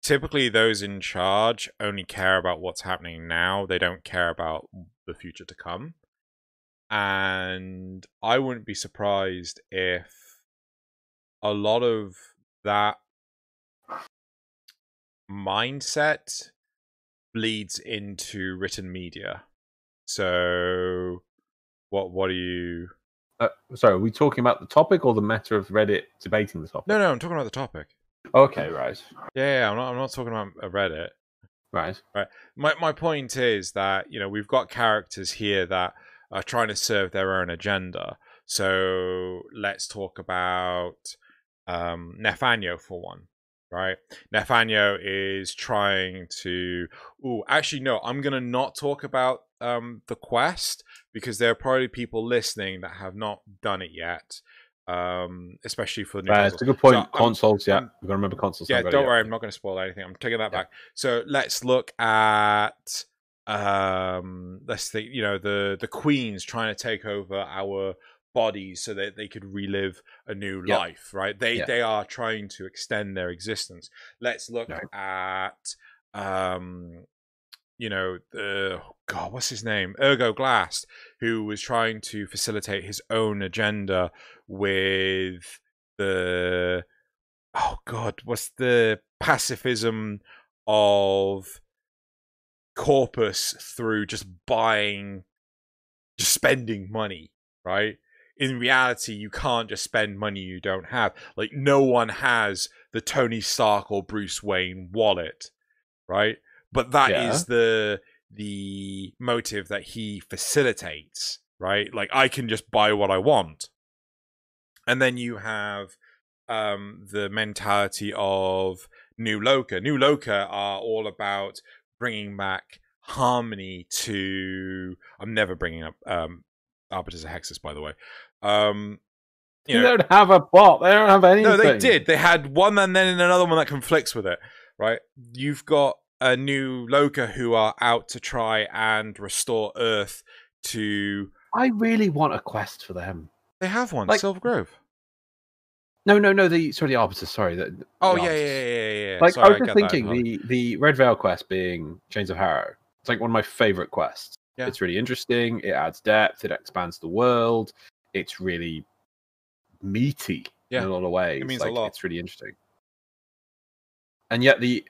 typically those in charge only care about what's happening now. They don't care about the future to come. And I wouldn't be surprised if a lot of that mindset bleeds into written media. So, what what are you? Uh, sorry, are we talking about the topic or the matter of Reddit debating the topic? No, no, I'm talking about the topic. Okay, right, Yeah, yeah I'm not. I'm not talking about a Reddit. right. Right. My my point is that you know we've got characters here that are trying to serve their own agenda. So let's talk about um, Nathaniel for one, right? Nathaniel is trying to. Oh, actually, no. I'm gonna not talk about um, the quest because there are probably people listening that have not done it yet, um, especially for the new it's a good point. So, um, consoles, yeah. um, We've got to remember consoles. Yeah, haven't got it don't yet. worry, I'm not going to spoil anything. I'm taking that Yeah. back. So let's look at um let's think, you know, the the queens trying to take over our bodies so that they could relive a new Yeah. life, right? They Yeah. they are trying to extend their existence. Let's look Right. at um you know, uh, God, what's his name? Ergo Glast, who was trying to facilitate his own agenda with the oh God, what's the pacifism of corpus through just buying, just spending money, right? In reality, you can't just spend money you don't have. Like, no one has the Tony Stark or Bruce Wayne wallet, right? But that Yeah. is the the motive that he facilitates, right? Like, I can just buy what I want. And then you have um, the mentality of New Loka. New Loka are all about bringing back harmony to. I'm never bringing up um, Arbiters of Hexis, by the way. Um, you know, don't have a plot. They don't have anything. no, they did. They had one and then another one that conflicts with it, right? You've got a new Loka who are out to try and restore Earth to. I really want a quest for them. They have one, Like- Silver Grove. No, no, no. The sorry, the arbiters. Sorry. The, the Oh yeah, yeah, yeah, yeah, yeah. Like Sorry, I was get just thinking, the the Red Veil quest being Chains of Harrow. It's like one of my favorite quests. Yeah. It's really interesting. It adds depth. It expands the world. It's really meaty Yeah. in a lot of ways. It means a lot. It's really interesting. And yet the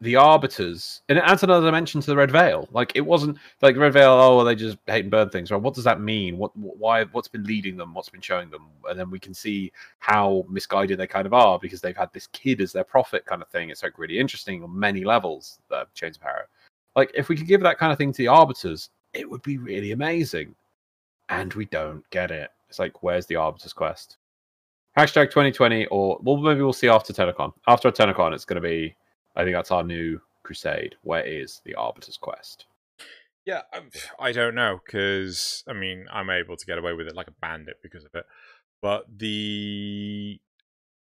the- arbiters and it adds another dimension to the red veil. Like it wasn't like red veil oh well, they just hate and burn things right? What does that mean? What why what's been leading them? What's been showing them? And then we can see how misguided they kind of are because they've had this kid as their prophet kind of thing. It's like really interesting on many levels the chains of power like if we could give that kind of thing to the arbiters it would be really amazing. And we don't get it. It's like where's the arbiters quest? Hashtag 2020 or well maybe we'll see after TennoCon after TennoCon it's going to be i think that's our new crusade where is the arbiters quest Yeah, I don't know because I mean I'm able to get away with it like a bandit because of it, but the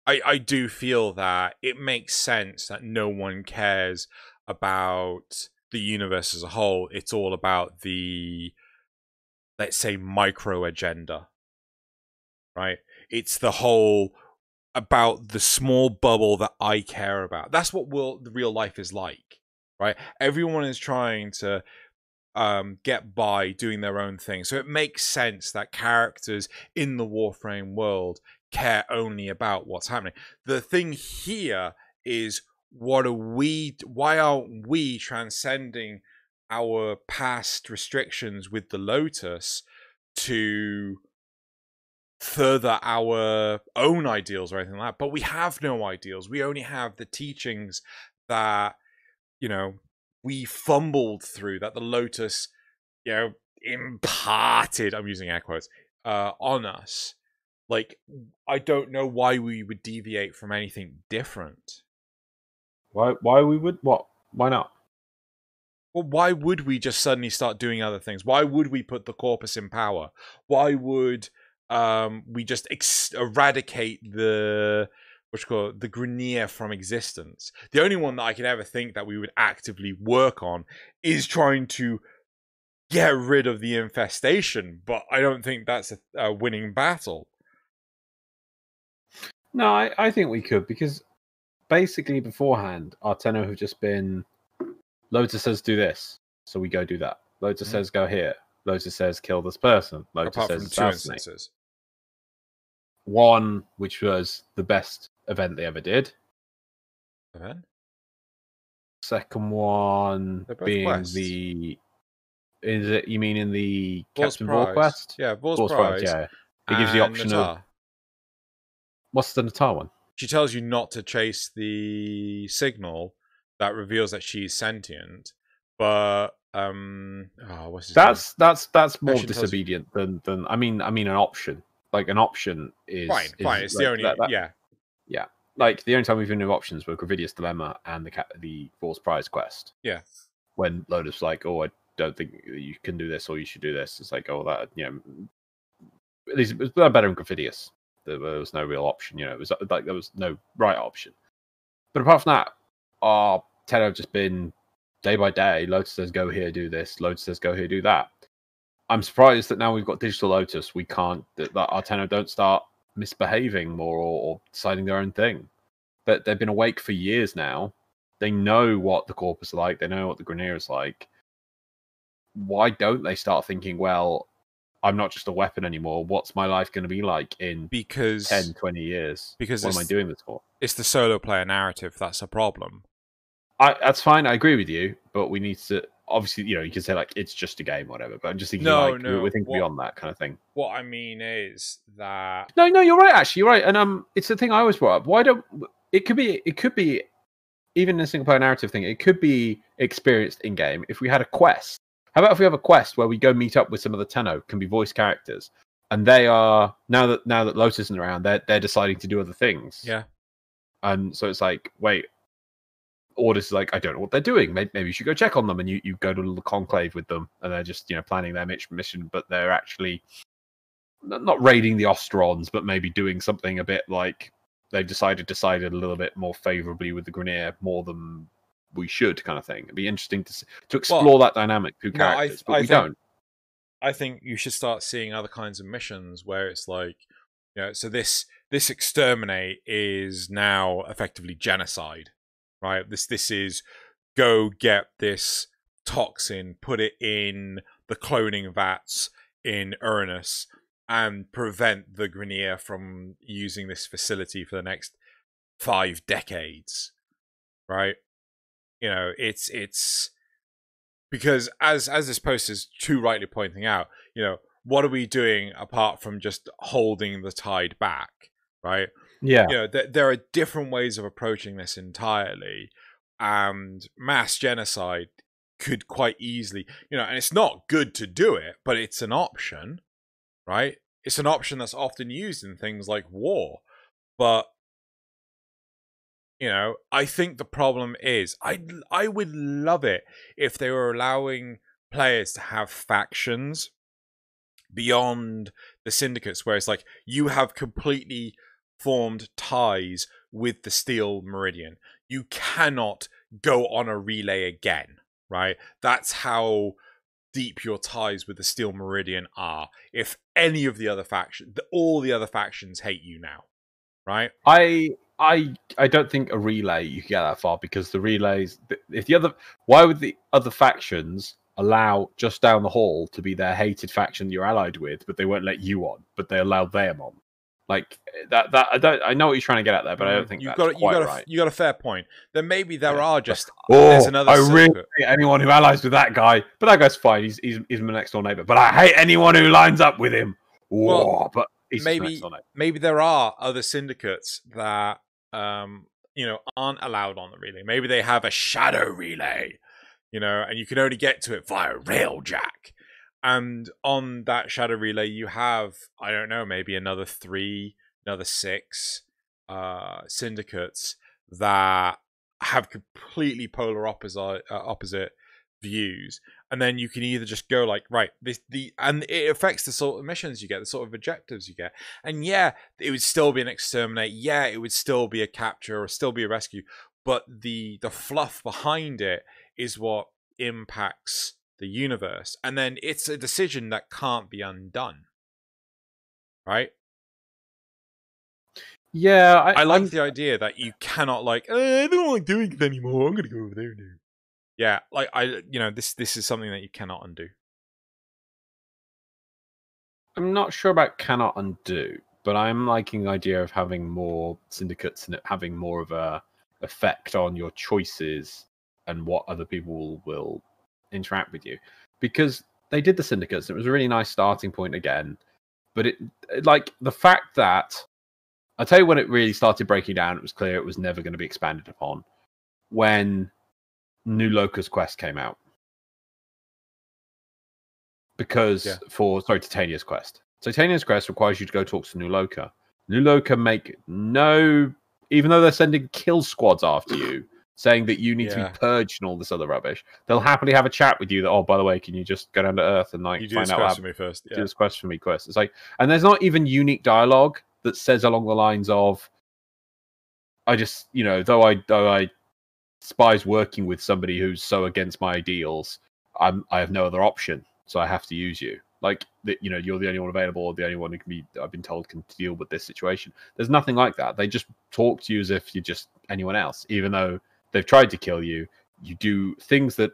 I I do feel that it makes sense that no one cares about the universe as a whole. It's all about the let's say micro agenda, right? It's the whole about the small bubble that I care about. That's what will the real life is like, right? Everyone is trying to um, get by doing their own thing. So it makes sense that characters in the Warframe world care only about what's happening. The thing here is what are we why aren't we transcending our past restrictions with the Lotus to further our own ideals or anything like that? But we have no ideals. We only have the teachings that you know we fumbled through that the lotus you know imparted i'm using air quotes uh on us like i don't know why we would deviate from anything different why why we would what why not well why would we just suddenly start doing other things why would we put the corpus in power why would um we just ex- eradicate the what you call it, the Grineer from existence. The only one that I could ever think that we would actively work on is trying to get rid of the infestation, but I don't think that's a, a winning battle. No, I, I think we could because basically beforehand, our Tenno have just been Lotus says do this, so we go do that. Lotus Mhm. says go here. Lotus says kill this person. Lotus apart says from two assassinate. instances. One, which was the best event they ever did. Then? Second one being the is it you mean in the Boar's Captain Ball quest? Yeah, Vor's Prize. Prize, yeah. It gives the option of what's the Natah one? She tells you not to chase the signal that reveals that she's sentient, but um, oh, what's his name? That's that's that's more tells you- disobedient than than I mean I mean an option. Like an option is fine, is fine. It's like the only that- that- yeah. like the only time we've been in options were Gradivus Dilemma and the the Vor's Prize quest. Yeah. When Lotus like, oh, I don't think you can do this or you should do this. It's like, oh, that you know, at least it was better in Gradivus. There was no real option. You know, it was like there was no right option. But apart from that, our have just been day by day. Lotus says go here, do this. Lotus says go here, do that. I'm surprised that now we've got Digital Lotus, we can't that, that our Tenno don't start misbehaving more or, or deciding their own thing. But they've been awake for years now. they know what the corpus like, they know what the Grineer is like. Why don't they start thinking, well, I'm not just a weapon anymore. What's my life going to be like in because 10, 20 years? because what am I doing this for? it's the solo player narrative that's a problem. I, that's fine. I agree with you, but we need to obviously, you know, you can say like it's just a game, whatever. But I'm just thinking, No, like, no, we're thinking what- beyond that kind of thing. What I mean is that No, no, you're right. Actually, you're right. And um, it's the thing I always brought up. Why don't it could be? It could be even in a single player narrative thing. It could be experienced in game if we had a quest. How about if we have a quest where we go meet up with some of the Tenno, can be voice characters, and they are now that now that Lotus isn't around, they're they're deciding to do other things. yeah, And so it's like, wait, Orders like, I don't know what they're doing. Maybe, maybe you should go check on them. And you, you go to a little conclave with them, and they're just, you know, planning their mission, but they're actually not raiding the Ostrons, but maybe doing something a bit like they've decided decided a little bit more favorably with the Grineer more than we should, kind of thing. It'd be interesting to to explore that dynamic through no, I- characters, but I we think- don't. I think you should start seeing other kinds of missions where it's like, you know, so this this exterminate is now effectively genocide, right? This this is go get this toxin, put it in the cloning vats in Uranus, and prevent the Grineer from using this facility for the next five decades, right? You know, it's it's because as as this post is too rightly pointing out, you know, what are we doing apart from just holding the tide back, right? Yeah. You know, th- there are different ways of approaching this entirely, and mass genocide could quite easily, you know, and it's not good to do it, but it's an option, right? It's an option that's often used in things like war, but you know, I think the problem is I I would love it if they were allowing players to have factions beyond the syndicates where it's like you have completely formed ties with the steel meridian. You cannot go on a relay again right? That's how deep your ties with the steel meridian are. If any of the other factions, all the other factions hate you now right? I I I don't think a relay you can get that far because the relays if the other why would the other factions allow just down the hall to be their hated faction you're allied with, but they won't let you on, but they allow them on. Like that that I don't I know what you're trying to get at there, but I don't think Mm, you've that's got a- you got a, right. you got a fair point then maybe there Yeah. are just Oh, there's another I really syndicate. hate anyone who allies with that guy, but that guy's fine. He's he's, he's my next door neighbor. But I hate anyone who lines up with him. Well, but maybe maybe- my next door neighbor. maybe there are other syndicates that um you know aren't allowed on the relay maybe they have a shadow relay you know and you can only get to it via railjack and on that shadow relay you have i don't know maybe another three another six uh syndicates that have completely polar opposite uh, opposite views. And then you can either just go like right this the and it affects the sort of missions you get the sort of objectives you get. And yeah it would still be an exterminate. Yeah it would still be a capture or still be a rescue. But the the fluff behind it is what impacts the universe and then it's a decision that can't be undone right Yeah, I, I like I'm- the idea that you cannot like "Eh, I don't like doing it anymore. I'm gonna go over there now. Yeah, like I, you know, this this is something that you cannot undo. I'm not sure about cannot undo, but I'm liking the idea of having more syndicates and it having more of a effect on your choices and what other people will interact with you. Because they did the syndicates, and it was a really nice starting point again. But it like the fact that I'll tell you when it really started breaking down, it was clear it was never going to be expanded upon when New Loka's Quest came out. Because Yeah. for sorry, Titania's Quest. Titania's Quest requires you to go talk to New Loka. New Loka make no even though they're sending kill squads after you, saying that you need to be purged and all this other rubbish, they'll happily have a chat with you that, oh, by the way, can you just go down to Earth and like You do find this out how quest for me first. do this quest for me quest. It's like, and there's not even unique dialogue that says along the lines of, I just, you know, though I though I despise working with somebody who's so against my ideals, I'm I have no other option, so I have to use you. Like that, you know, you're the only one available, or the only one who can be. I've been told can deal with this situation. There's nothing like that. They just talk to you as if you're just anyone else, even though they've tried to kill you. You do things that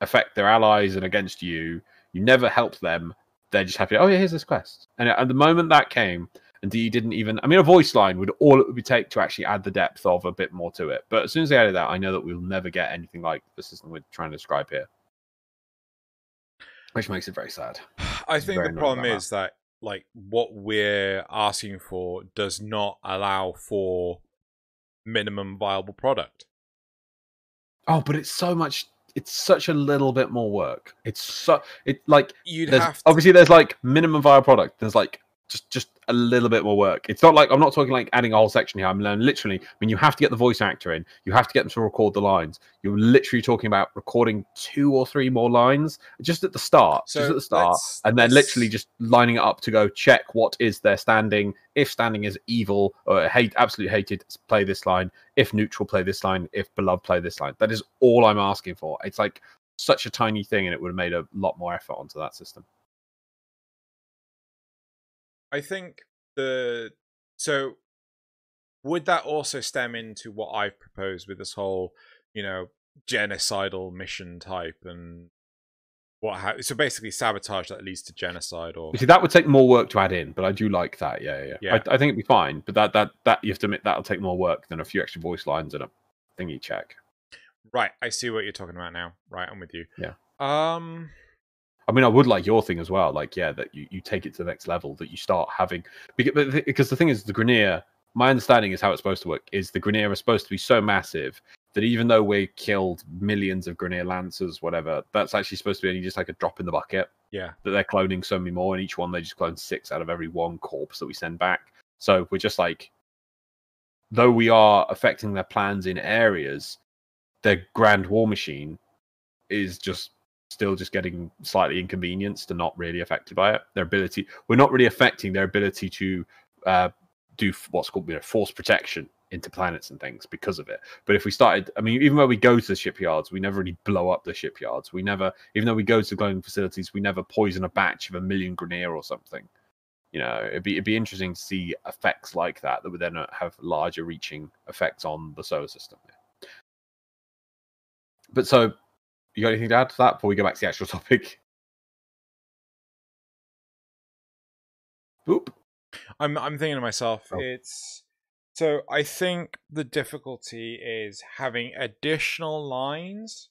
affect their allies and against you. You never help them. They're just happy. Oh yeah, here's this quest. And at the moment that came, and you didn't even. I mean, a voice line would all it would take to actually add the depth of a bit more to it. But as soon as they added that, I know that we'll never get anything like the system we're trying to describe here, which makes it very sad. I It's think the problem is that like what we're asking for does not allow for minimum viable product. Oh, but it's so much. It's such a little bit more work. It's so it like You'd there's have to, obviously there's like minimum viable product. There's like just just a little bit more work. It's not like I'm not talking like adding a whole section here. I'm learning literally. I mean, you have to get the voice actor in. You have to get them to record the lines. You're literally talking about recording two or three more lines just at the start, So just at the start, let's- and then let's- literally just lining it up to go check what is their standing. If standing is evil or hate, absolutely hated, play this line. If neutral, play this line. If beloved, play this line. That is all I'm asking for. It's like such a tiny thing, and it would have made a lot more effort onto that system. I think the so would that also stem into what I've proposed with this whole, you know, genocidal mission type and what ha- so basically sabotage that leads to genocide or You see, that would take more work to add in, but I do like that. Yeah, yeah. yeah. I, I think it'd be fine, but that that that you have to admit that'll take more work than a few extra voice lines and a thingy check. right. I see what you're talking about now. Right, I'm with you. Yeah. Um. I mean, I would like your thing as well. Like, yeah, that you, you take it to the next level, that you start having because, the- thing is, the Grineer. My understanding is how it's supposed to work. Is the Grineer are supposed to be so massive that even though we killed millions of Grineer Lancers, whatever, that's actually supposed to be only just like a drop in the bucket. Yeah. that they're cloning so many more, and each one they just clone six out of every one corpse that we send back. So we're just like, though we are affecting their plans in areas, their grand war machine is just still just getting slightly inconvenienced and not really affected by it. Their ability, we're not really affecting their ability to uh, do what's called you know, force protection into planets and things because of it. But if we started, I mean, even when we go to the shipyards, we never really blow up the shipyards. We never, even though we go to cloning facilities, we never poison a batch of a million Grineer or something. You know, it'd be it'd be interesting to see effects like that that would then uh, have larger reaching effects on the solar system. But so, you got anything to add to that before we go back to the actual topic? Boop. I'm I'm thinking to myself, Oh. it's so I think the difficulty is having additional lines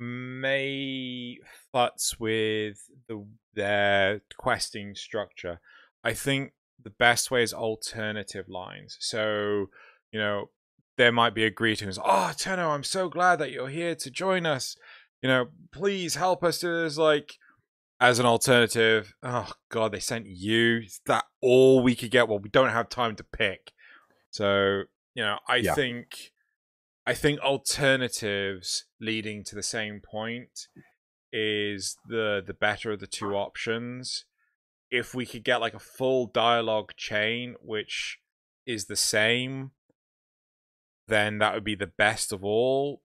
may futz with the their questing structure. I think the best way is alternative lines. So, you know, there might be a greetings. Oh, Tenno, I'm so glad that you're here to join us. You know, please help us do this. Like, as an alternative, oh god, they sent you. Is that all we could get? Well, we don't have time to pick. So, you know, I Yeah. think I think alternatives leading to the same point is the the better of the two options. If we could get like a full dialogue chain which is the same, then that would be the best of all.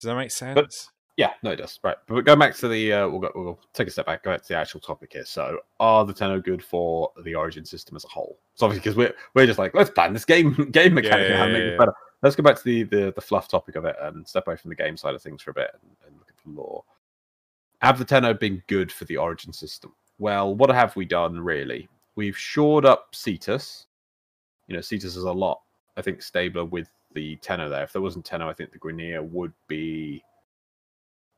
Does that make sense? Yeah, no, it does. Right, but going back to the, uh, we'll go, we'll take a step back. Go back to the actual topic here. So, are the Tenno good for the Origin system as a whole? So obviously, because we're we're just like, let's plan this game game mechanic and how to make yeah, it yeah. better. Let's go back to the, the the fluff topic of it and step away from the game side of things for a bit and, and look at the lore. Have the Tenno been good for the Origin system? Well, what have we done really? We've shored up Cetus. You know, Cetus is a lot, I think, stabler with the Tenno there. If there wasn't Tenno, I think the Grineer would be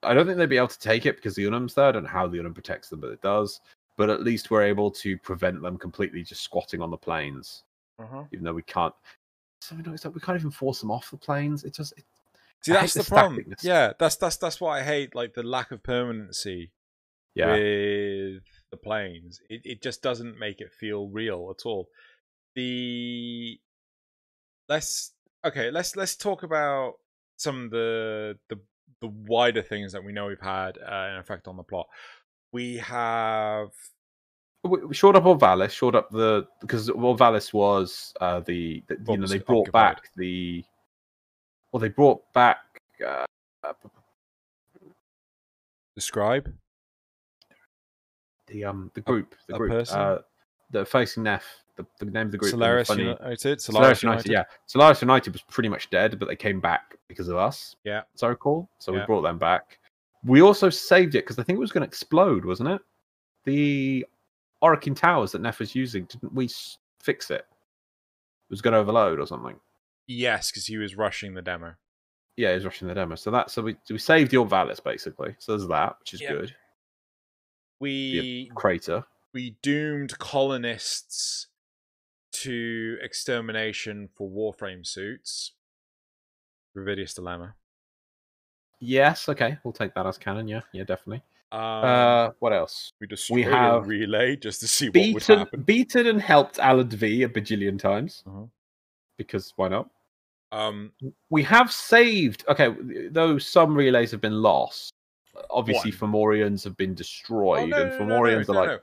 I don't think they'd be able to take it because the Unum's there. I don't know how the Unum protects them, but it does. But at least we're able to prevent them completely just squatting on the plains, Uh-huh. even though we can't. So you know, we can't even force them off the plains. It just it, See, that's the the problem. Yeah, that's that's that's what I hate. Like the lack of permanency yeah. with the plains. It it just doesn't make it feel real at all. The let's okay. Let's let's talk about some of the the the wider things that we know we've had uh, an effect on the plot. We have We, we shored up Orb Vallis, shored up the because Orb Vallis was uh, the, the you know they brought occupied. back the well they brought back uh, the scribe. the um the group the a group person? uh that are facing Nef. The, the name of the group. Solaris funny- United. Solaris United, yeah. Solaris United was pretty much dead, but they came back because of us. Yeah. so I recall. So we brought them back. We also saved it because I think it was going to explode, wasn't it? The Orokin Towers that Nef was using, didn't we fix it? It was going to overload or something. Yes, because he was rushing the demo. Yeah, he was rushing the demo. So that so we we saved your Vallis basically. So there's that, which is Yeah. good. We the Crater. We doomed colonists to extermination for Warframe suits. Revidius dilemma. Yes, okay, we'll take that as canon. Yeah, yeah, definitely. Um, uh, what else? we destroyed we have relay just to see what would Beaten, happen. beaten and helped Alad V a bajillion times Uh-huh. because why not? Um, we have saved okay though some relays have been lost obviously One. fomorians have been oh, destroyed no, and no, no, no, fomorians are like.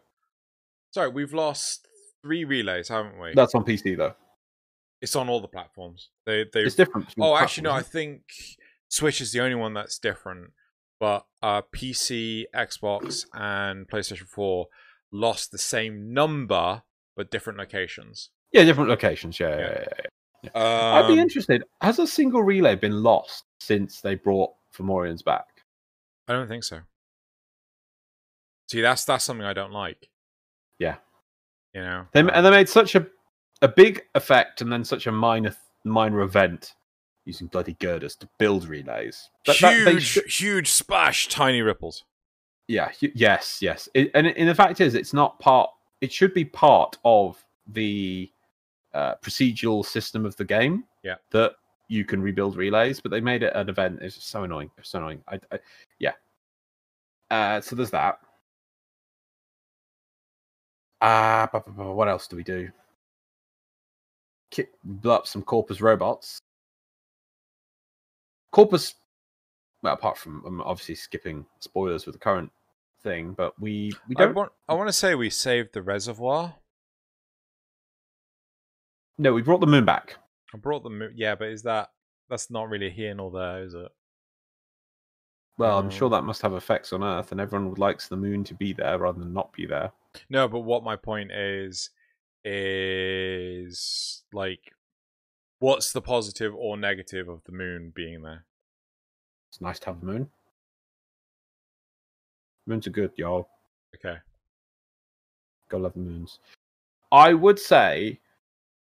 Sorry, we've lost three relays, haven't we? that's on pc though It's on all the platforms. They they. it's different Oh, actually, no. I think Switch is the only one that's different. But uh, PC, Xbox, and PlayStation Four lost the same number but different locations. yeah different locations yeah, Yeah. yeah, yeah, yeah. Um, i'd be interested has a single relay been lost since they brought fomorians back I don't think so. See, that's that's something I don't like. Yeah. You know. they, um, and they made such a a big effect and then such a minor minor event using bloody girders to build relays That- that- they huge, huge splash, tiny ripples. Yeah. hu- Yes. Yes. It, and, and the fact is, it's not part. It should be part of the uh, procedural system of the game. Yeah. That you can rebuild relays, but they made it an event. It's so annoying. It's so annoying. I, I yeah. Uh, so there's that. Ah, bu- what else do we do? Ki blew up some Corpus robots. Corpus well, apart from um, obviously skipping spoilers with the current thing, but we we don't. want, I want to say we saved the reservoir. No, we brought the moon back. I brought the moon. yeah, but is that that's not really here nor there, is it? Well, I'm sure Oh. that must have effects on Earth, and everyone would likes the moon to be there rather than not be there. No, but what my point is is like what's the positive or negative of the moon being there? It's nice to have the moon. Moons are good, y'all. Okay. Go love the moons. I would say,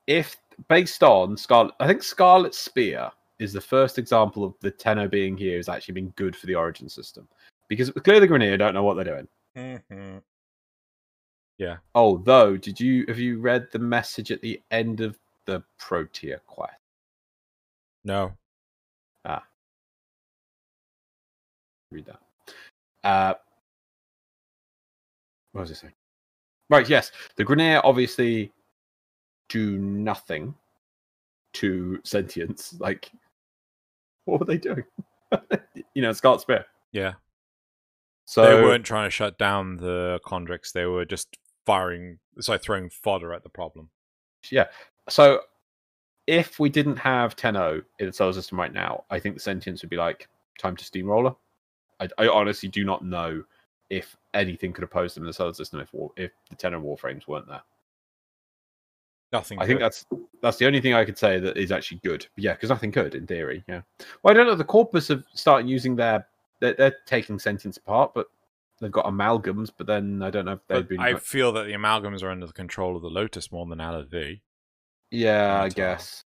if based on Scarlet, I think Scarlet Spear is the first example of the Tenno being here has actually been good for the Origin system because clearly the Grineer don't know what they're doing. hmm Although, did you have you read the message at the end of the Protea quest? No. Ah. Read that. Uh, what was I saying? Right, yes. The Grineer obviously do nothing to sentience. Like, what were they doing? you know, Scarlet Spear. Yeah. So they weren't trying to shut down the Condrix. They were just firing, so throwing fodder at the problem. yeah. So if we didn't have Tenno in the solar system right now, I think the sentience would be like time to steamroller. I, I honestly do not know if anything could oppose them in the solar system if if the Tenno warframes weren't there. Nothing. I think that's that's the only thing I could say that is actually good. Yeah, because nothing could in theory. Yeah. Well, I don't know. The corpus have started using their they're, they're taking sentence apart, but they've got amalgams. But then I don't know if they've But been. I feel that the amalgams are under the control of the Lotus more than LV. Yeah, I guess.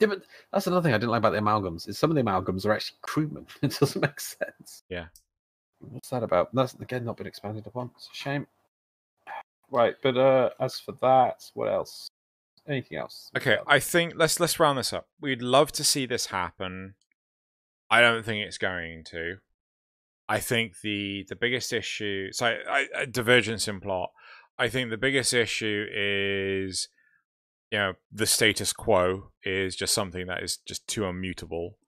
Yeah, but that's another thing I didn't like about the amalgams. Is some of the amalgams are actually crewmen. It doesn't make sense. Yeah. What's that about? That's again not been expanded upon. It's a shame. Right, but uh as for that, what else? Anything else? Okay, I think let's let's round this up. We'd love to see this happen. I don't think it's going to. I think the the biggest issue, so I, divergence in plot. I think the biggest issue is, you know, the status quo is just something that is just too immutable.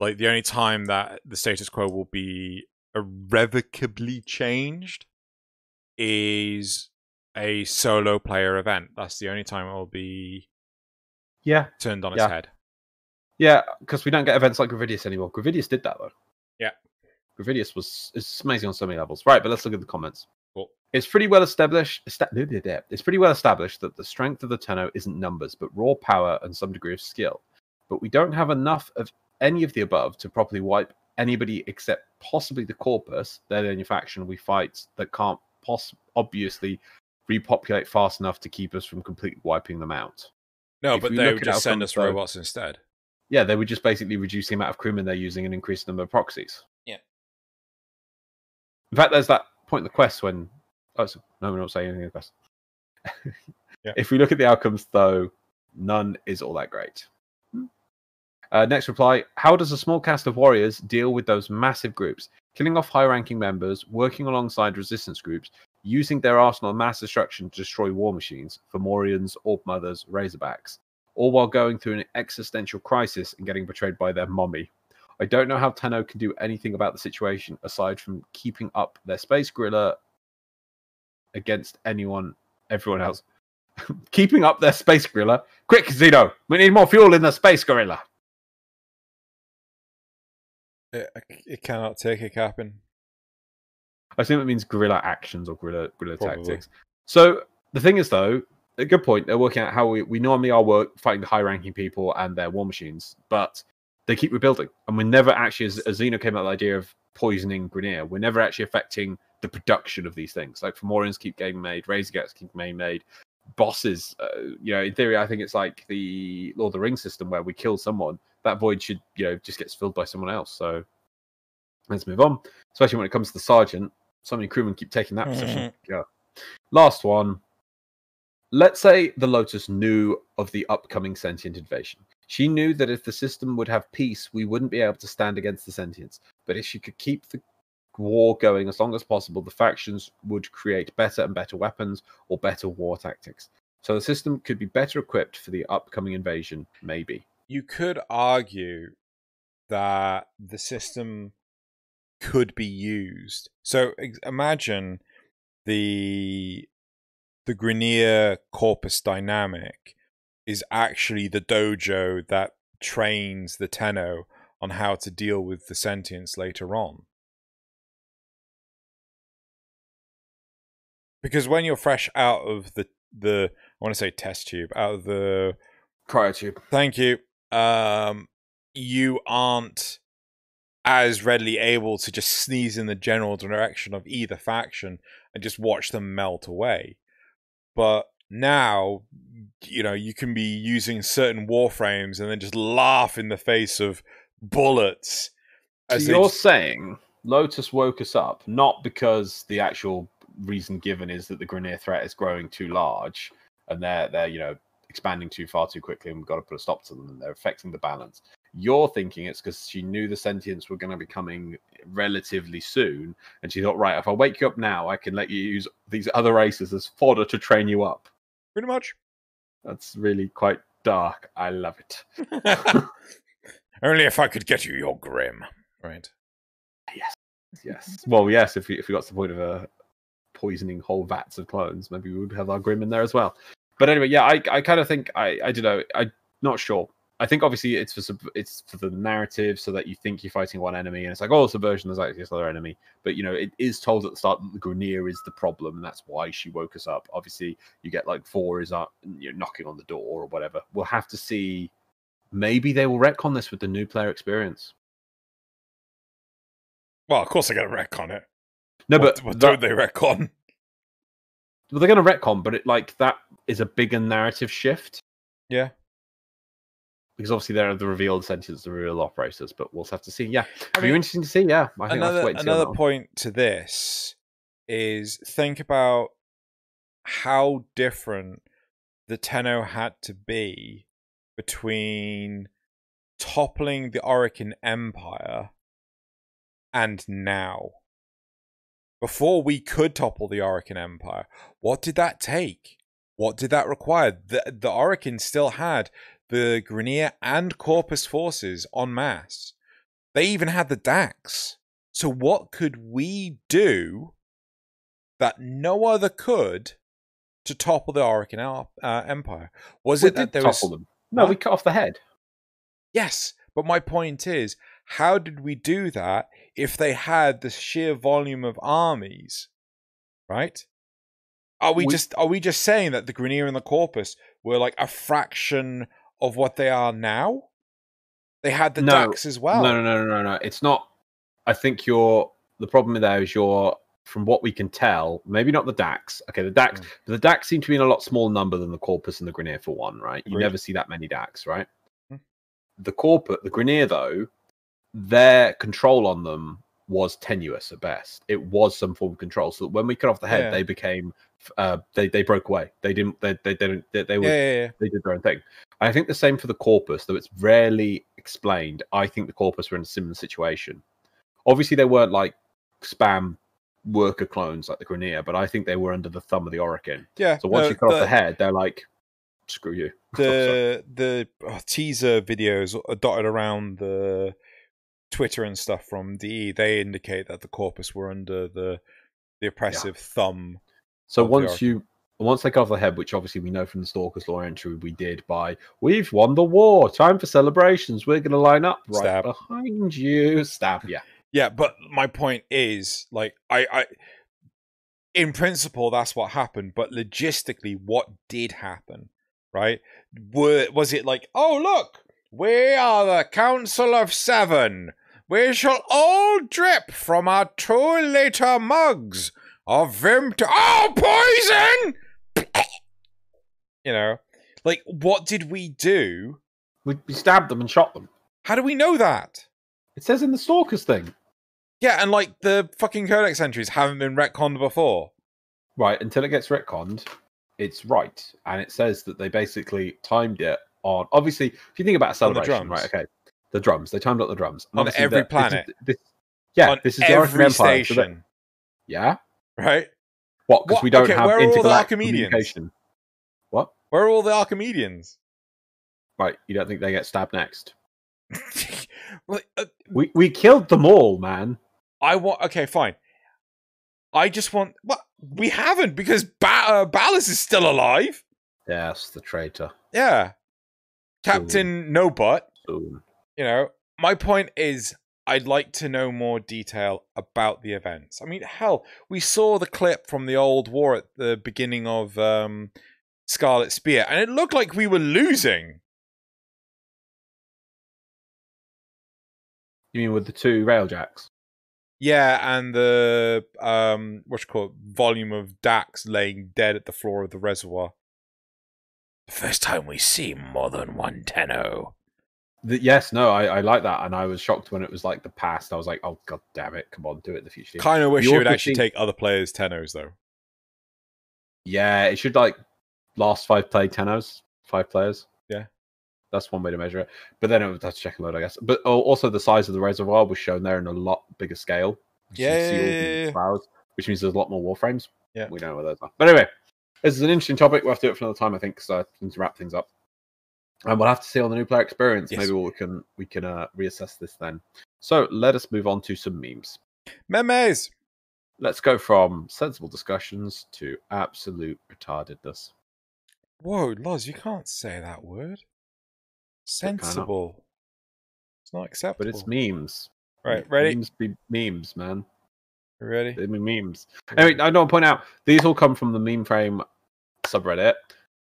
Like the only time that the status quo will be irrevocably changed is a solo player event. That's the only time it will be Yeah, turned on its Yeah. head. yeah, because we don't get events like Gradivus anymore. Gradivus did that though. Yeah. Gradivus was it's amazing on so many levels. Right, but let's look at the comments. Cool. It's pretty well established. It's pretty well established that the strength of the Tenno isn't numbers, but raw power and some degree of skill. But we don't have enough of any of the above to properly wipe anybody except possibly the Corpus. They're the only faction we fight that can't poss- obviously repopulate fast enough to keep us from completely wiping them out. No, If but they would just send us though- robots instead. Yeah, they would just basically reduce the amount of crewmen they're using and increase the number of proxies. Yeah. In fact, there's that point in the quest when. Oh, so, no, we're not saying anything in the quest. Yeah. If we look at the outcomes, though, none is all that great. Uh, next reply How does a small cast of warriors deal with those massive groups? Killing off high ranking members, working alongside resistance groups, using their arsenal of mass destruction to destroy war machines, Fomorians, Orb Mothers, Razorbacks, all while going through an existential crisis and getting betrayed by their mommy. I don't know how Tenno can do anything about the situation aside from keeping up their space gorilla against anyone, everyone else. keeping up their space gorilla. Quick, Zeno, we need more fuel in the space gorilla. It, it cannot take a Captain. I assume it means guerrilla actions or guerrilla guerrilla Probably. tactics. So the thing is, though, a good point. They're working out how we, we normally are work fighting the high ranking people and their war machines, but they keep rebuilding, and we're never actually, as, as Xeno came up with the idea of poisoning Grineer, we're never actually affecting the production of these things. Like Fomorians keep getting made, Razorbacks keep getting made, bosses. Uh, you know, in theory, I think it's like the Lord of the Rings system where we kill someone, that void should you know just gets filled by someone else. So let's move on. Especially when it comes to the sergeant, so many crewmen keep taking that position. Yeah. Last one. Let's say the Lotus knew of the upcoming sentient invasion. She knew that if the system would have peace, we wouldn't be able to stand against the sentients. But if she could keep the war going as long as possible, the factions would create better and better weapons or better war tactics. So the system could be better equipped for the upcoming invasion, maybe. You could argue that the system could be used. So imagine the the Grineer corpus dynamic is actually the dojo that trains the Tenno on how to deal with the sentience later on. Because when you're fresh out of the the I want to say test tube, out of the Cryotube. Thank you. Um, you aren't as readily able to just sneeze in the general direction of either faction and just watch them melt away. But now, you know, you can be using certain warframes and then just laugh in the face of bullets. So you're just- saying Lotus woke us up not because the actual reason given is that the Grineer threat is growing too large and they're they're you know expanding too far too quickly and we've got to put a stop to them and they're affecting the balance. You're thinking it's because she knew the sentients were going to be coming relatively soon, and she thought, right, if I wake you up now, I can let you use these other races as fodder to train you up. pretty much. That's really quite dark. I love it. Only if I could get you your grim. Right. Yes. Yes. well, yes. If we if we got to the point of uh, poisoning whole vats of clones, maybe we would have our Grim in there as well. But anyway, yeah, I, I kind of think I I don't know. I'm not sure. I think obviously it's for sub- it's for the narrative, so that you think you're fighting one enemy, and it's like oh, subversion. There's actually this other enemy, but you know it is told at the start that the Grineer is the problem, and that's why she woke us up. Obviously, you get like four is up you know, knocking on the door or whatever. We'll have to see. Maybe they will retcon this with the new player experience. Well, of course I got a wreck on it. No, What- but what that- don't they retcon? well, they're going to retcon, but it like that is a bigger narrative shift Yeah. Because obviously they're the revealed sentients, the real operators. But we'll have to see. Yeah, I it'll be interesting to see. Yeah, I think I'll have to another another point to this is think about how different the Tenno had to be between toppling the Orokin Empire and now. Before we could topple the Orokin Empire, what did that take? What did that require? The the Orokins still had the Grineer and Corpus forces en masse. They even had the Dax. So what could we do that no other could to topple the Orokin uh, Empire? Was We it that there was topple them. No, we cut off the head. Yes, but my point is, how did we do that if they had the sheer volume of armies, right? Are we, We- just are we just saying that the Grineer and the Corpus were like a fraction of what they are now? They had the No. Dax as well. No, no, no, no, no, no. It's not. I think you're. The problem there is you're, from what we can tell, maybe not the DAX. Okay, the DAX. Mm. But the DAX seem to be in a lot smaller number than the Corpus and the Grineer for one, right? You Agreed. never see that many DAX, right? Hmm. The Corpus, the Grineer, though, their control on them was tenuous at best. It was some form of control. So that when we cut off the head, Yeah. they became. Uh, they they broke away. They didn't. They they didn't. They, they were yeah, yeah. they did their own thing. I think the same for the corpus, though it's rarely explained. I think the corpus were in a similar situation. Obviously, they weren't like spam worker clones like the Grineer, but I think they were under the thumb of the Orokin. yeah. So once no, you cut off the- the head, they're like, screw you. The the uh, teaser videos are dotted around the Twitter and stuff from DE, they indicate that the corpus were under the the oppressive thumb. So once you once they off the head, which obviously we know from the Stalker's Law entry we did by we've won the war, time for celebrations. We're gonna line up right Stab. behind you. Stab, yeah. Yeah, but my point is, like, I, I, in principle, that's what happened, but logistically, what did happen, right? Were was it like, oh look, we are the Council of Seven. We shall all drip from our two-liter mugs of Vim to oh poison. You know, like, what did we do? We, we stabbed them and shot them. How do we know that? It says in the Stalker's thing. Yeah, and like the fucking codex entries haven't been retconned before. Right, until it gets retconned, it's right. And it says that they basically timed it on obviously if you think about a celebration, drums. right? Okay. The drums. They timed up the drums. And On every the- this is- planet. This, yeah, on this is the every Empire. so that- station, yeah. right? What? Because we don't okay, have where are all the intergalactic communication. What? Where are all the Archimedeans? Right, you don't think they get stabbed next? Well, uh, We we killed them all, man. I want. Okay, fine. I just want. What we haven't because ba- uh, Ballas is still alive. Yes, the traitor. Yeah, Captain No Butt. Soon. You know, my point is, I'd like to know more detail about the events. I mean, hell, we saw the clip from the old war at the beginning of um, Scarlet Spear, and it looked like we were losing. You mean with the two railjacks? Yeah, and the um, what's it called volume of Dax laying dead at the floor of the reservoir. The first time we see more than one Tenno. The, yes, no, I, I like that, and I was shocked when it was like the past. I was like, oh god damn it, come on, do it in the future. Kind of wish You would actually take other players' Tennos though. Yeah, it should like last five play Tennos, five players. Yeah. That's one way to measure it. But then it was that's check and load, I guess. But al- also the size of the reservoir was shown there in a lot bigger scale. Yeah, can see all yeah, clouds, which means there's a lot more warframes. Yeah. We don't know where those are. But anyway, this is an interesting topic. We'll have to do it for another time, I think, because I need uh, to wrap things up. And we'll have to see on the new player experience. Yes. Maybe we can we can uh, reassess this then. So let us move on to some memes. Memes. Let's go from sensible discussions to absolute retardedness. Whoa, Loz, you can't can't that word. Sensible. It's not acceptable. But it's memes. Right, ready? Memes be memes, man. You ready? They be memes. Anyway, I don't want to point out these all come from the meme frame subreddit.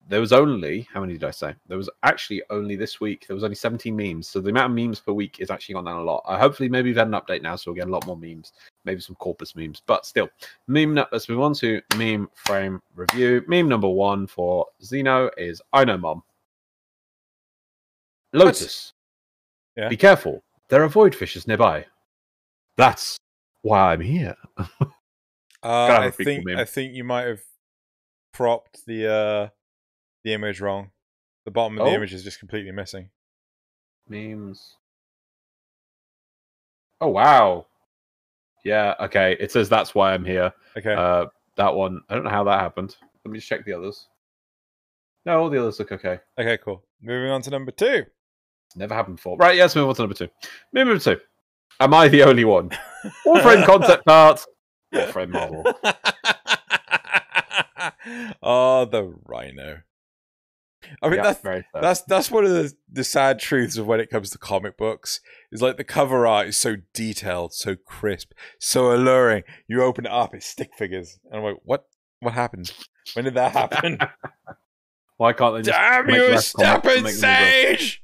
There was only how many did I say? There was actually only this week. There was only 17 memes. So the amount of memes per week is actually gone down a lot. Uh, hopefully, maybe we've had an update now, so we'll get a lot more memes. Maybe some corpus memes, but still, meme. Let's move on to meme frame review. Meme number one for Xeno is I know mom. Lotus. Yeah. Be careful. There are void fishes nearby. That's why I'm here. Uh, I think. I think you might have propped the uh, the image wrong. The bottom of the Oh. image is just completely missing. Memes. Oh wow. Yeah, okay. It says that's why I'm here. Okay. Uh that one. I don't know how that happened. Let me just check the others. No, all the others look okay. okay, cool. Moving on to number two. It's never happened before. Right, yes, move on to number two. Meme number two. Am I the only one? Warframe concept art. Warframe model. oh, the rhino. I mean, Yeah, that's very that's that's one of the the sad truths of when it comes to comic books. Is like the cover art is so detailed, so crisp, so alluring. You open it up, it's stick figures, and I'm like, what? What happened? When did that happen? Why can't they just Damn you, Step and make them all good? Sage!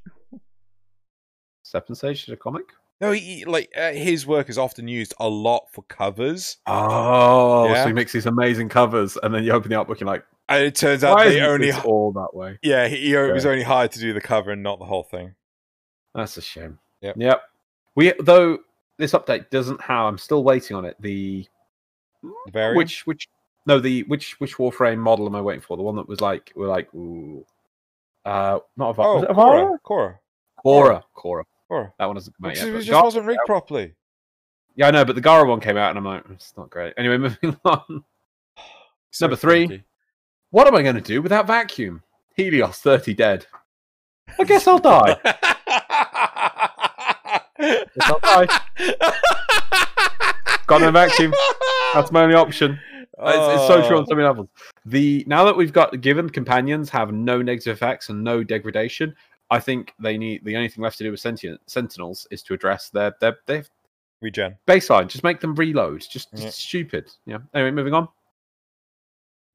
Step and Sage is a comic? No, he, like uh, his work is often used a lot for covers, Oh, Yeah. so he makes these amazing covers, and then you open the art book, you're like, and it turns out why they only all that way? yeah he, he was Yeah. only hired to do the cover and not the whole thing. That's a shame. Yep. Yep. We though this update doesn't have. I'm still waiting on it. The Variant? which which no the which which Warframe model am I waiting for? The one that was like we're like ooh, uh not a oh was it Khora, Khora, Khora Khora. Khora. That one hasn't come out yet. it just Gar- wasn't rigged properly. yeah, I know, but the Gara one came out, and I'm like, it's not great. Anyway, moving on. So Number three. freaky. What am I going to do without vacuum? Helios, thirty dead. I guess I'll die. I'll die. Got no vacuum. That's my only option. It's, it's so true on so many levels. The now that we've got given companions have no negative effects and no degradation, I think they need the only thing left to do with sentient sentinels is to address their their their Regen. baseline. Just make them reload. Just, just Yeah. stupid. Yeah. Anyway, moving on.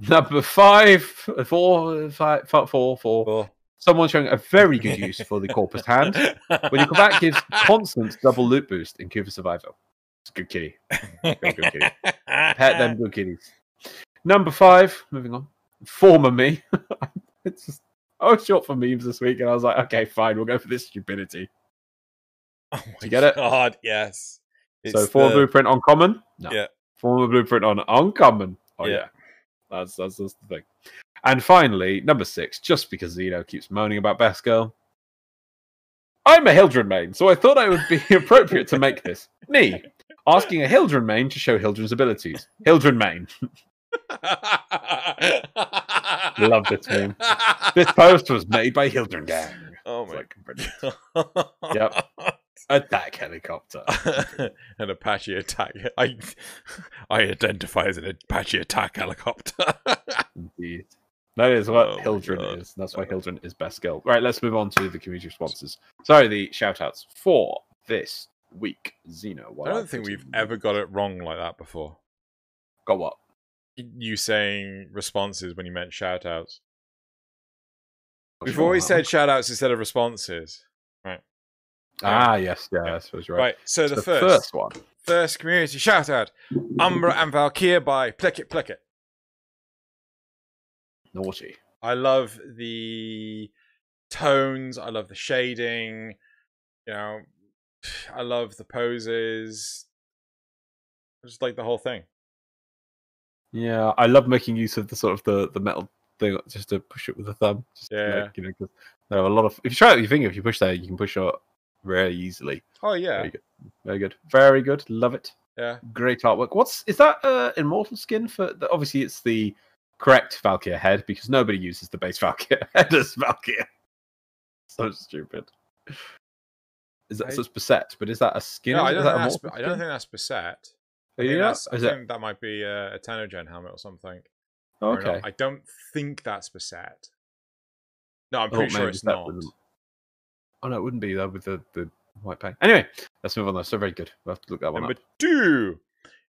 Number five, four, five, four, four. Someone showing a very good use for the corpus hand. When you come back, gives constant double loot boost in Kuva Survival. It's a good kitty. good kitty. Pet them good kitties. Number five, moving on. Former me. it's just I was short for memes this week, and I was like, okay, fine, we'll go for this stupidity. Oh you get it? God, yes. so It's Forma the- blueprint on common? No. Yeah. Forma blueprint on uncommon. Oh yeah. Yeah. That's, that's that's the thing. And finally, number six, just because Zeno keeps moaning about Best Girl. I'm a Hildryn main, so I thought it would be appropriate to make this. Me, asking a Hildryn main to show Hildryn's abilities. Hildryn main. Love this meme. This post was made by Hildryn Gang. Oh my like, brilliant. Yep. Attack helicopter. An Apache attack. I I identify as an Apache attack helicopter. Indeed. That is what Oh Hildryn is. That's why Hildryn is best girl. Right, let's move on to the community responses. Sorry, the shout outs for this week. Zeno. I don't think we've ever got it wrong like that before. got what? You saying responses when you meant shout outs. We've always said shout outs instead of responses. Ah, yes, yeah, I suppose you're right. Right, so It's the, first, one. first community shout out Umbra and Valkyr by Plick It Plick It. Naughty. I love the tones. I love the shading. You know, I love the poses. I just like the whole thing. Yeah, I love making use of the sort of the, the metal thing just to push it with the thumb. Just Yeah. like, you know, there are a lot of. If you try it with your finger, if you push there, you can push it very easily. Oh yeah, Very good. Very good. Very good. Love it. yeah. great artwork. What's is that? Uh, immortal skin for? The, obviously, it's the correct Valkyr head because nobody uses the base Valkyr head as Valkyr. So stupid. Is that I- so it's beset? But is that a skin? No, I don't, that think a that's, mortal I don't think that's Beset. I Yeah, think, that's, I is it- think that might be a, a TennoGen helmet or something. Oh, okay. I don't think that's Beset. No, I'm Oh, pretty sure maybe it's not. Oh no, it wouldn't be though with the the white paint. Anyway, let's move on. though. So very good. We'll have to look that one Number up. two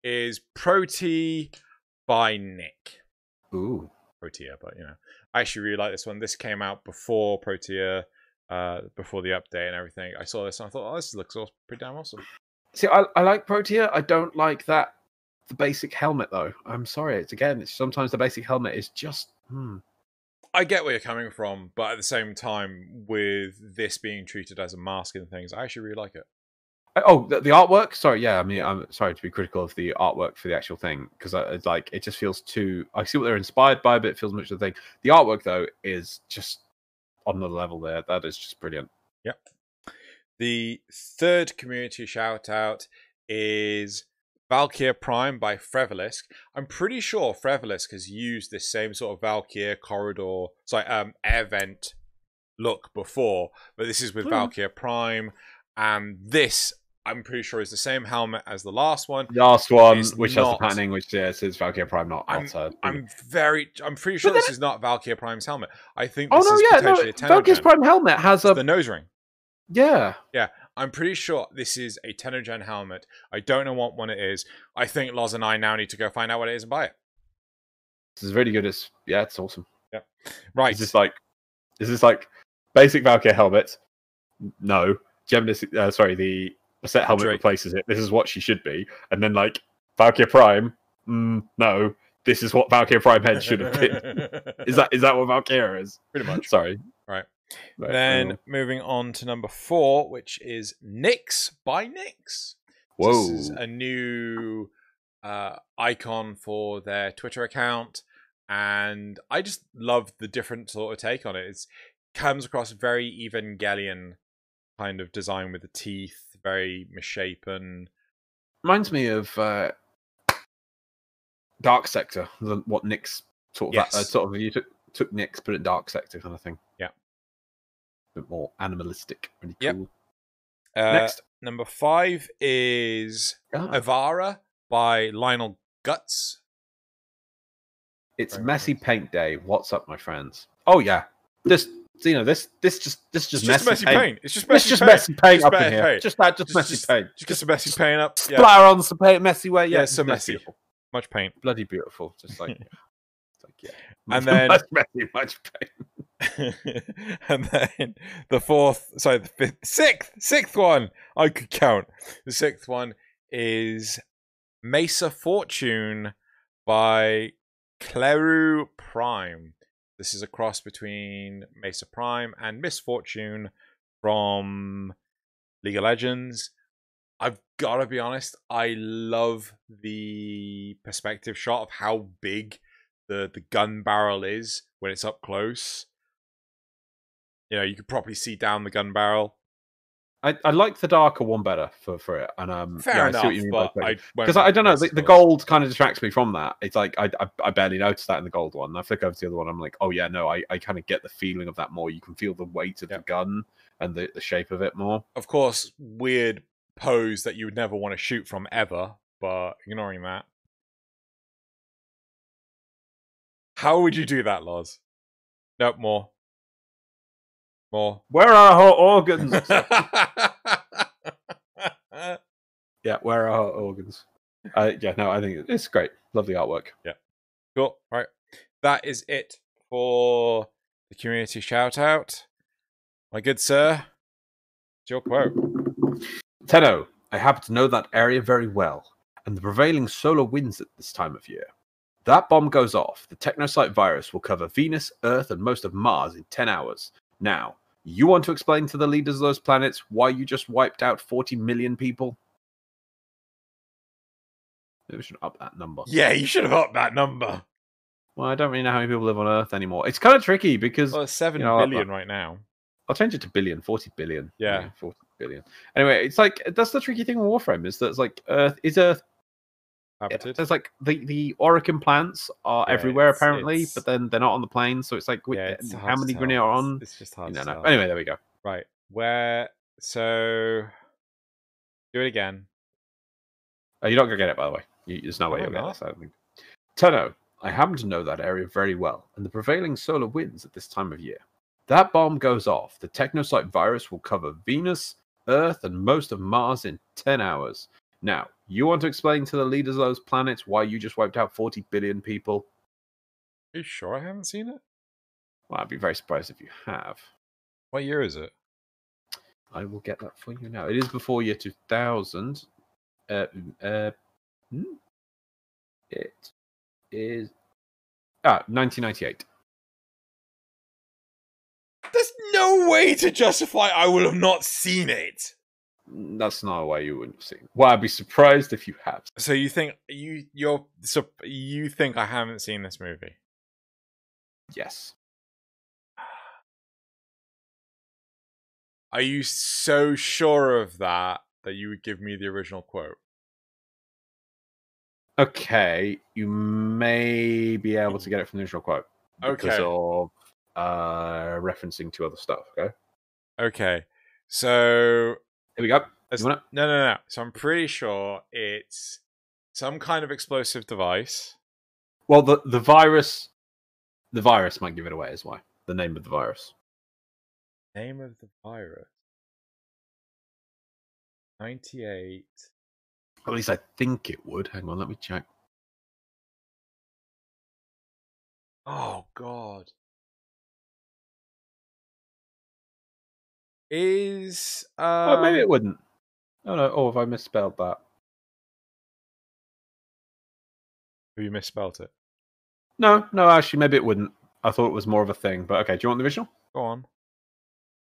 is Protea by Nick. Ooh, Protea, but you know, I actually really like this one. This came out before Protea, uh, before the update and everything. I saw this and I thought, oh, this looks aw- pretty damn awesome. see, I I like Protea. I don't like that the basic helmet though. I'm sorry. It's again. It's sometimes the basic helmet is just. Hmm. I get where you're coming from, but at the same time, with this being treated as a mask and things, I actually really like it. Uh, Oh, the, the artwork. Sorry, yeah. I mean, I'm sorry to be critical of the artwork for the actual thing because it's like it just feels too. I see what they're inspired by, but it feels much of the thing. The artwork though is just on another level. There, that is just brilliant. Yep. The third community shout out is Valkyr Prime by Frevelisk. I'm pretty sure Frevelisk has used this same sort of Valkyr corridor, sorry, um, air vent look before, but this is with Hmm. Valkyr Prime, and this I'm pretty sure is the same helmet as the last one. Last one, It's which has not- the patterning, which yeah, says Valkyrie Prime, not I'm- not, I'm very, I'm pretty sure this is not Valkyr Prime's helmet. I think Oh no, is yeah, no. potentially a Valkyrie's Prime helmet has a the nose ring. Yeah. Yeah. I'm pretty sure this is a TennoGen helmet. I don't know what one it is. I think Loz and I now need to go find out what it is and buy it. This is really good. It's yeah, it's awesome. Yeah. Right. Is this like is this like basic Valkyrie helmet? No. Geminus uh, sorry, the set helmet Drake. replaces it. This is what she should be. And then like Valkyrie Prime, mm, no. This is what Valkyrie Prime head should have been. is that is that what Valkyrie is? pretty much? Sorry. Right. Then moving on to number four, which is Nyx by Nyx. Whoa. This is a new uh, icon for their Twitter account, and I just love the different sort of take on it. It comes across very Evangelion kind of design with the teeth, very misshapen. Reminds me of uh, Dark Sector, what Nyx sort of that, uh, sort of you took took Nyx put it in Dark Sector kind of thing. Yeah. A bit more animalistic. Really Yep. cool. Uh, Next. number five is Ah, Avara by Lionel Guts. it's very messy nice. paint day. What's up, my friends? Oh yeah. This you know, this this just this It's just, just messy, paint. It's just It's just paint. messy paint Just up in here. paint. Just that, just, Just- messy just- paint. Just get some messy paint up. Yeah, Splatter on some paint, messy way. Yeah, Yeah, it's so messy. beautiful. much paint. bloody beautiful. Just like, like yeah. And then- much messy, much paint. and then the fourth, sorry, the fifth, sixth, sixth one. I could count. The sixth one is Mesa Fortune by Cleru Prime. This is a cross between Mesa Prime and Miss Fortune from League of Legends. I've got to be honest, I love the perspective shot of how big the, the gun barrel is when it's up close. You know, you could probably see down the gun barrel. I, I like the darker one better for, for it, and um, Fair yeah, I see enough, what you mean but putting- I because I, I don't know the, the gold kind of distracts me from that. It's like I, I I barely noticed that in the gold one. I flick over to the other one. I'm like, oh yeah, no, I, I kind of get the feeling of that more. You can feel the weight of Yep. the gun and the, the shape of it more. Of course, weird pose that you would never want to shoot from ever, but ignoring that. How would you do that, Loz? Nope, more. More. Where are her organs? yeah, where are her organs? Uh, yeah, no, I think it's great. Lovely artwork. Yeah. Cool. Right. That is it for the community shout out. My good sir, it's your quote. Tenno, I happen to know that area very well, and the prevailing solar winds at this time of year. That bomb goes off, the Technocyte virus will cover Venus, Earth, and most of Mars in 10 hours. Now, you want to explain to the leaders of those planets why you just wiped out 40 million people? Maybe we should up that number. Yeah, you should have upped that number. Well, I don't really know how many people live on Earth anymore. It's kind of tricky because Well, seven You know, billion right now. I'll change it to billion, 40 billion. Yeah. 40 billion. Anyway, it's like that's the tricky thing with Warframe is that it's like Earth is Earth Habited. there's like the the Orokin plants are Yeah, everywhere apparently, it's- but then they're not on the plains, so it's like Yeah, uh, it's how many. Grineer are on? It's just hard no. tell. Anyway, there we go. Right. Where? So. Do it again. Oh, you're not gonna get it, by the way. You, there's no way you'll get not? this. I don't think. Tenno, I happen to know that area very well, and the prevailing solar winds at this time of year. That bomb goes off, the Technocyte virus will cover Venus, Earth, and most of Mars in 10 hours. Now, you want to explain to the leaders of those planets why you just wiped out 40 billion people? Are you sure I haven't seen it? Well, I'd be very surprised if you have. What year is it? I will get that for you now. It is before year 2000. Uh, uh, hmm? It is. Ah, 1998. There's no way to justify I will have not seen it. Mm, That's not why you wouldn't have seen. Well, I'd be surprised if you have. So you think you you're so you think I haven't seen this movie? Yes. Are you so sure of that that you would give me the original quote? Okay, you may be able to get it from the original quote. Because Okay. of uh, referencing to other stuff. Okay. Okay. So Here we go. as- You want it? no, no, no. So I'm pretty sure it's some kind of explosive device. Well, the, the virus. The virus might give it away, is why. The name of the virus. Name of the virus. 98. At least I think it would. Hang on, let me check. Oh God. Is um, oh, maybe it wouldn't. Oh no. Oh, have I misspelled that? Have you misspelt it? No, no. Actually, maybe it wouldn't. I thought it was more of a thing. But okay. Do you want the original? Go on.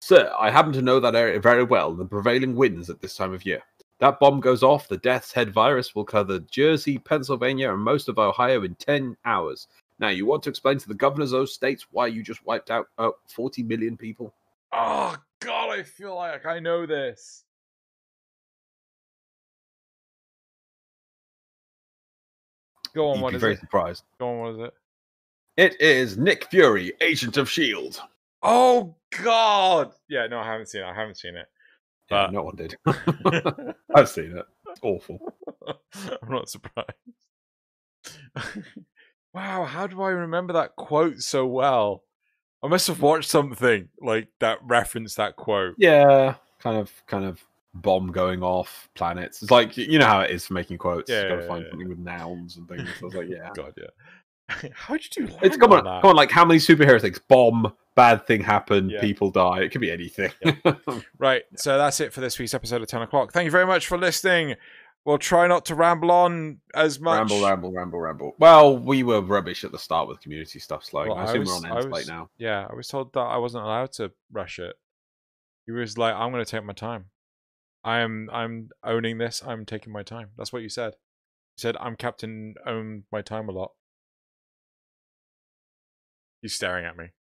Sir, I happen to know that area very well. The prevailing winds at this time of year. That bomb goes off, the death's head virus will cover Jersey, Pennsylvania, and most of Ohio in 10 hours. Now, you want to explain to the governors of those states why you just wiped out uh, 40 million people? Oh God, I feel like I know this. Go on, You'd what be is very it? surprised. Go on, what is it? It is Nick Fury, Agent of S.H.I.E.L.D. Oh God! Yeah, no, I haven't seen it. I haven't seen it. Yeah, But- no one did. I've seen it. It's awful. I'm not surprised. wow, how do I remember that quote so well? I must have watched something like that referenced that quote. Yeah, kind of, kind of bomb going off planets. It's like you know how it is for making quotes. Yeah, you got to find yeah. something with nouns and things. I was like, yeah. God, yeah. How did you? Land It's come on, that? come on. Like how many superhero things? Bomb, bad thing happened, Yeah. people die. It could be anything. Right. So that's it for this week's episode of 10 o'clock. Thank you very much for listening. We'll try not to ramble on as much. ramble, ramble, ramble, ramble. Well, we were rubbish at the start with community stuff. Slowing. Well, I I assume was- we're on end was- now. Yeah, I was told that I wasn't allowed to rush it. He was like, "I'm going to take my time. I am. I'm owning this. I'm taking my time." That's what you said. You said, "I'm captain. Own my time a lot." He's staring at me.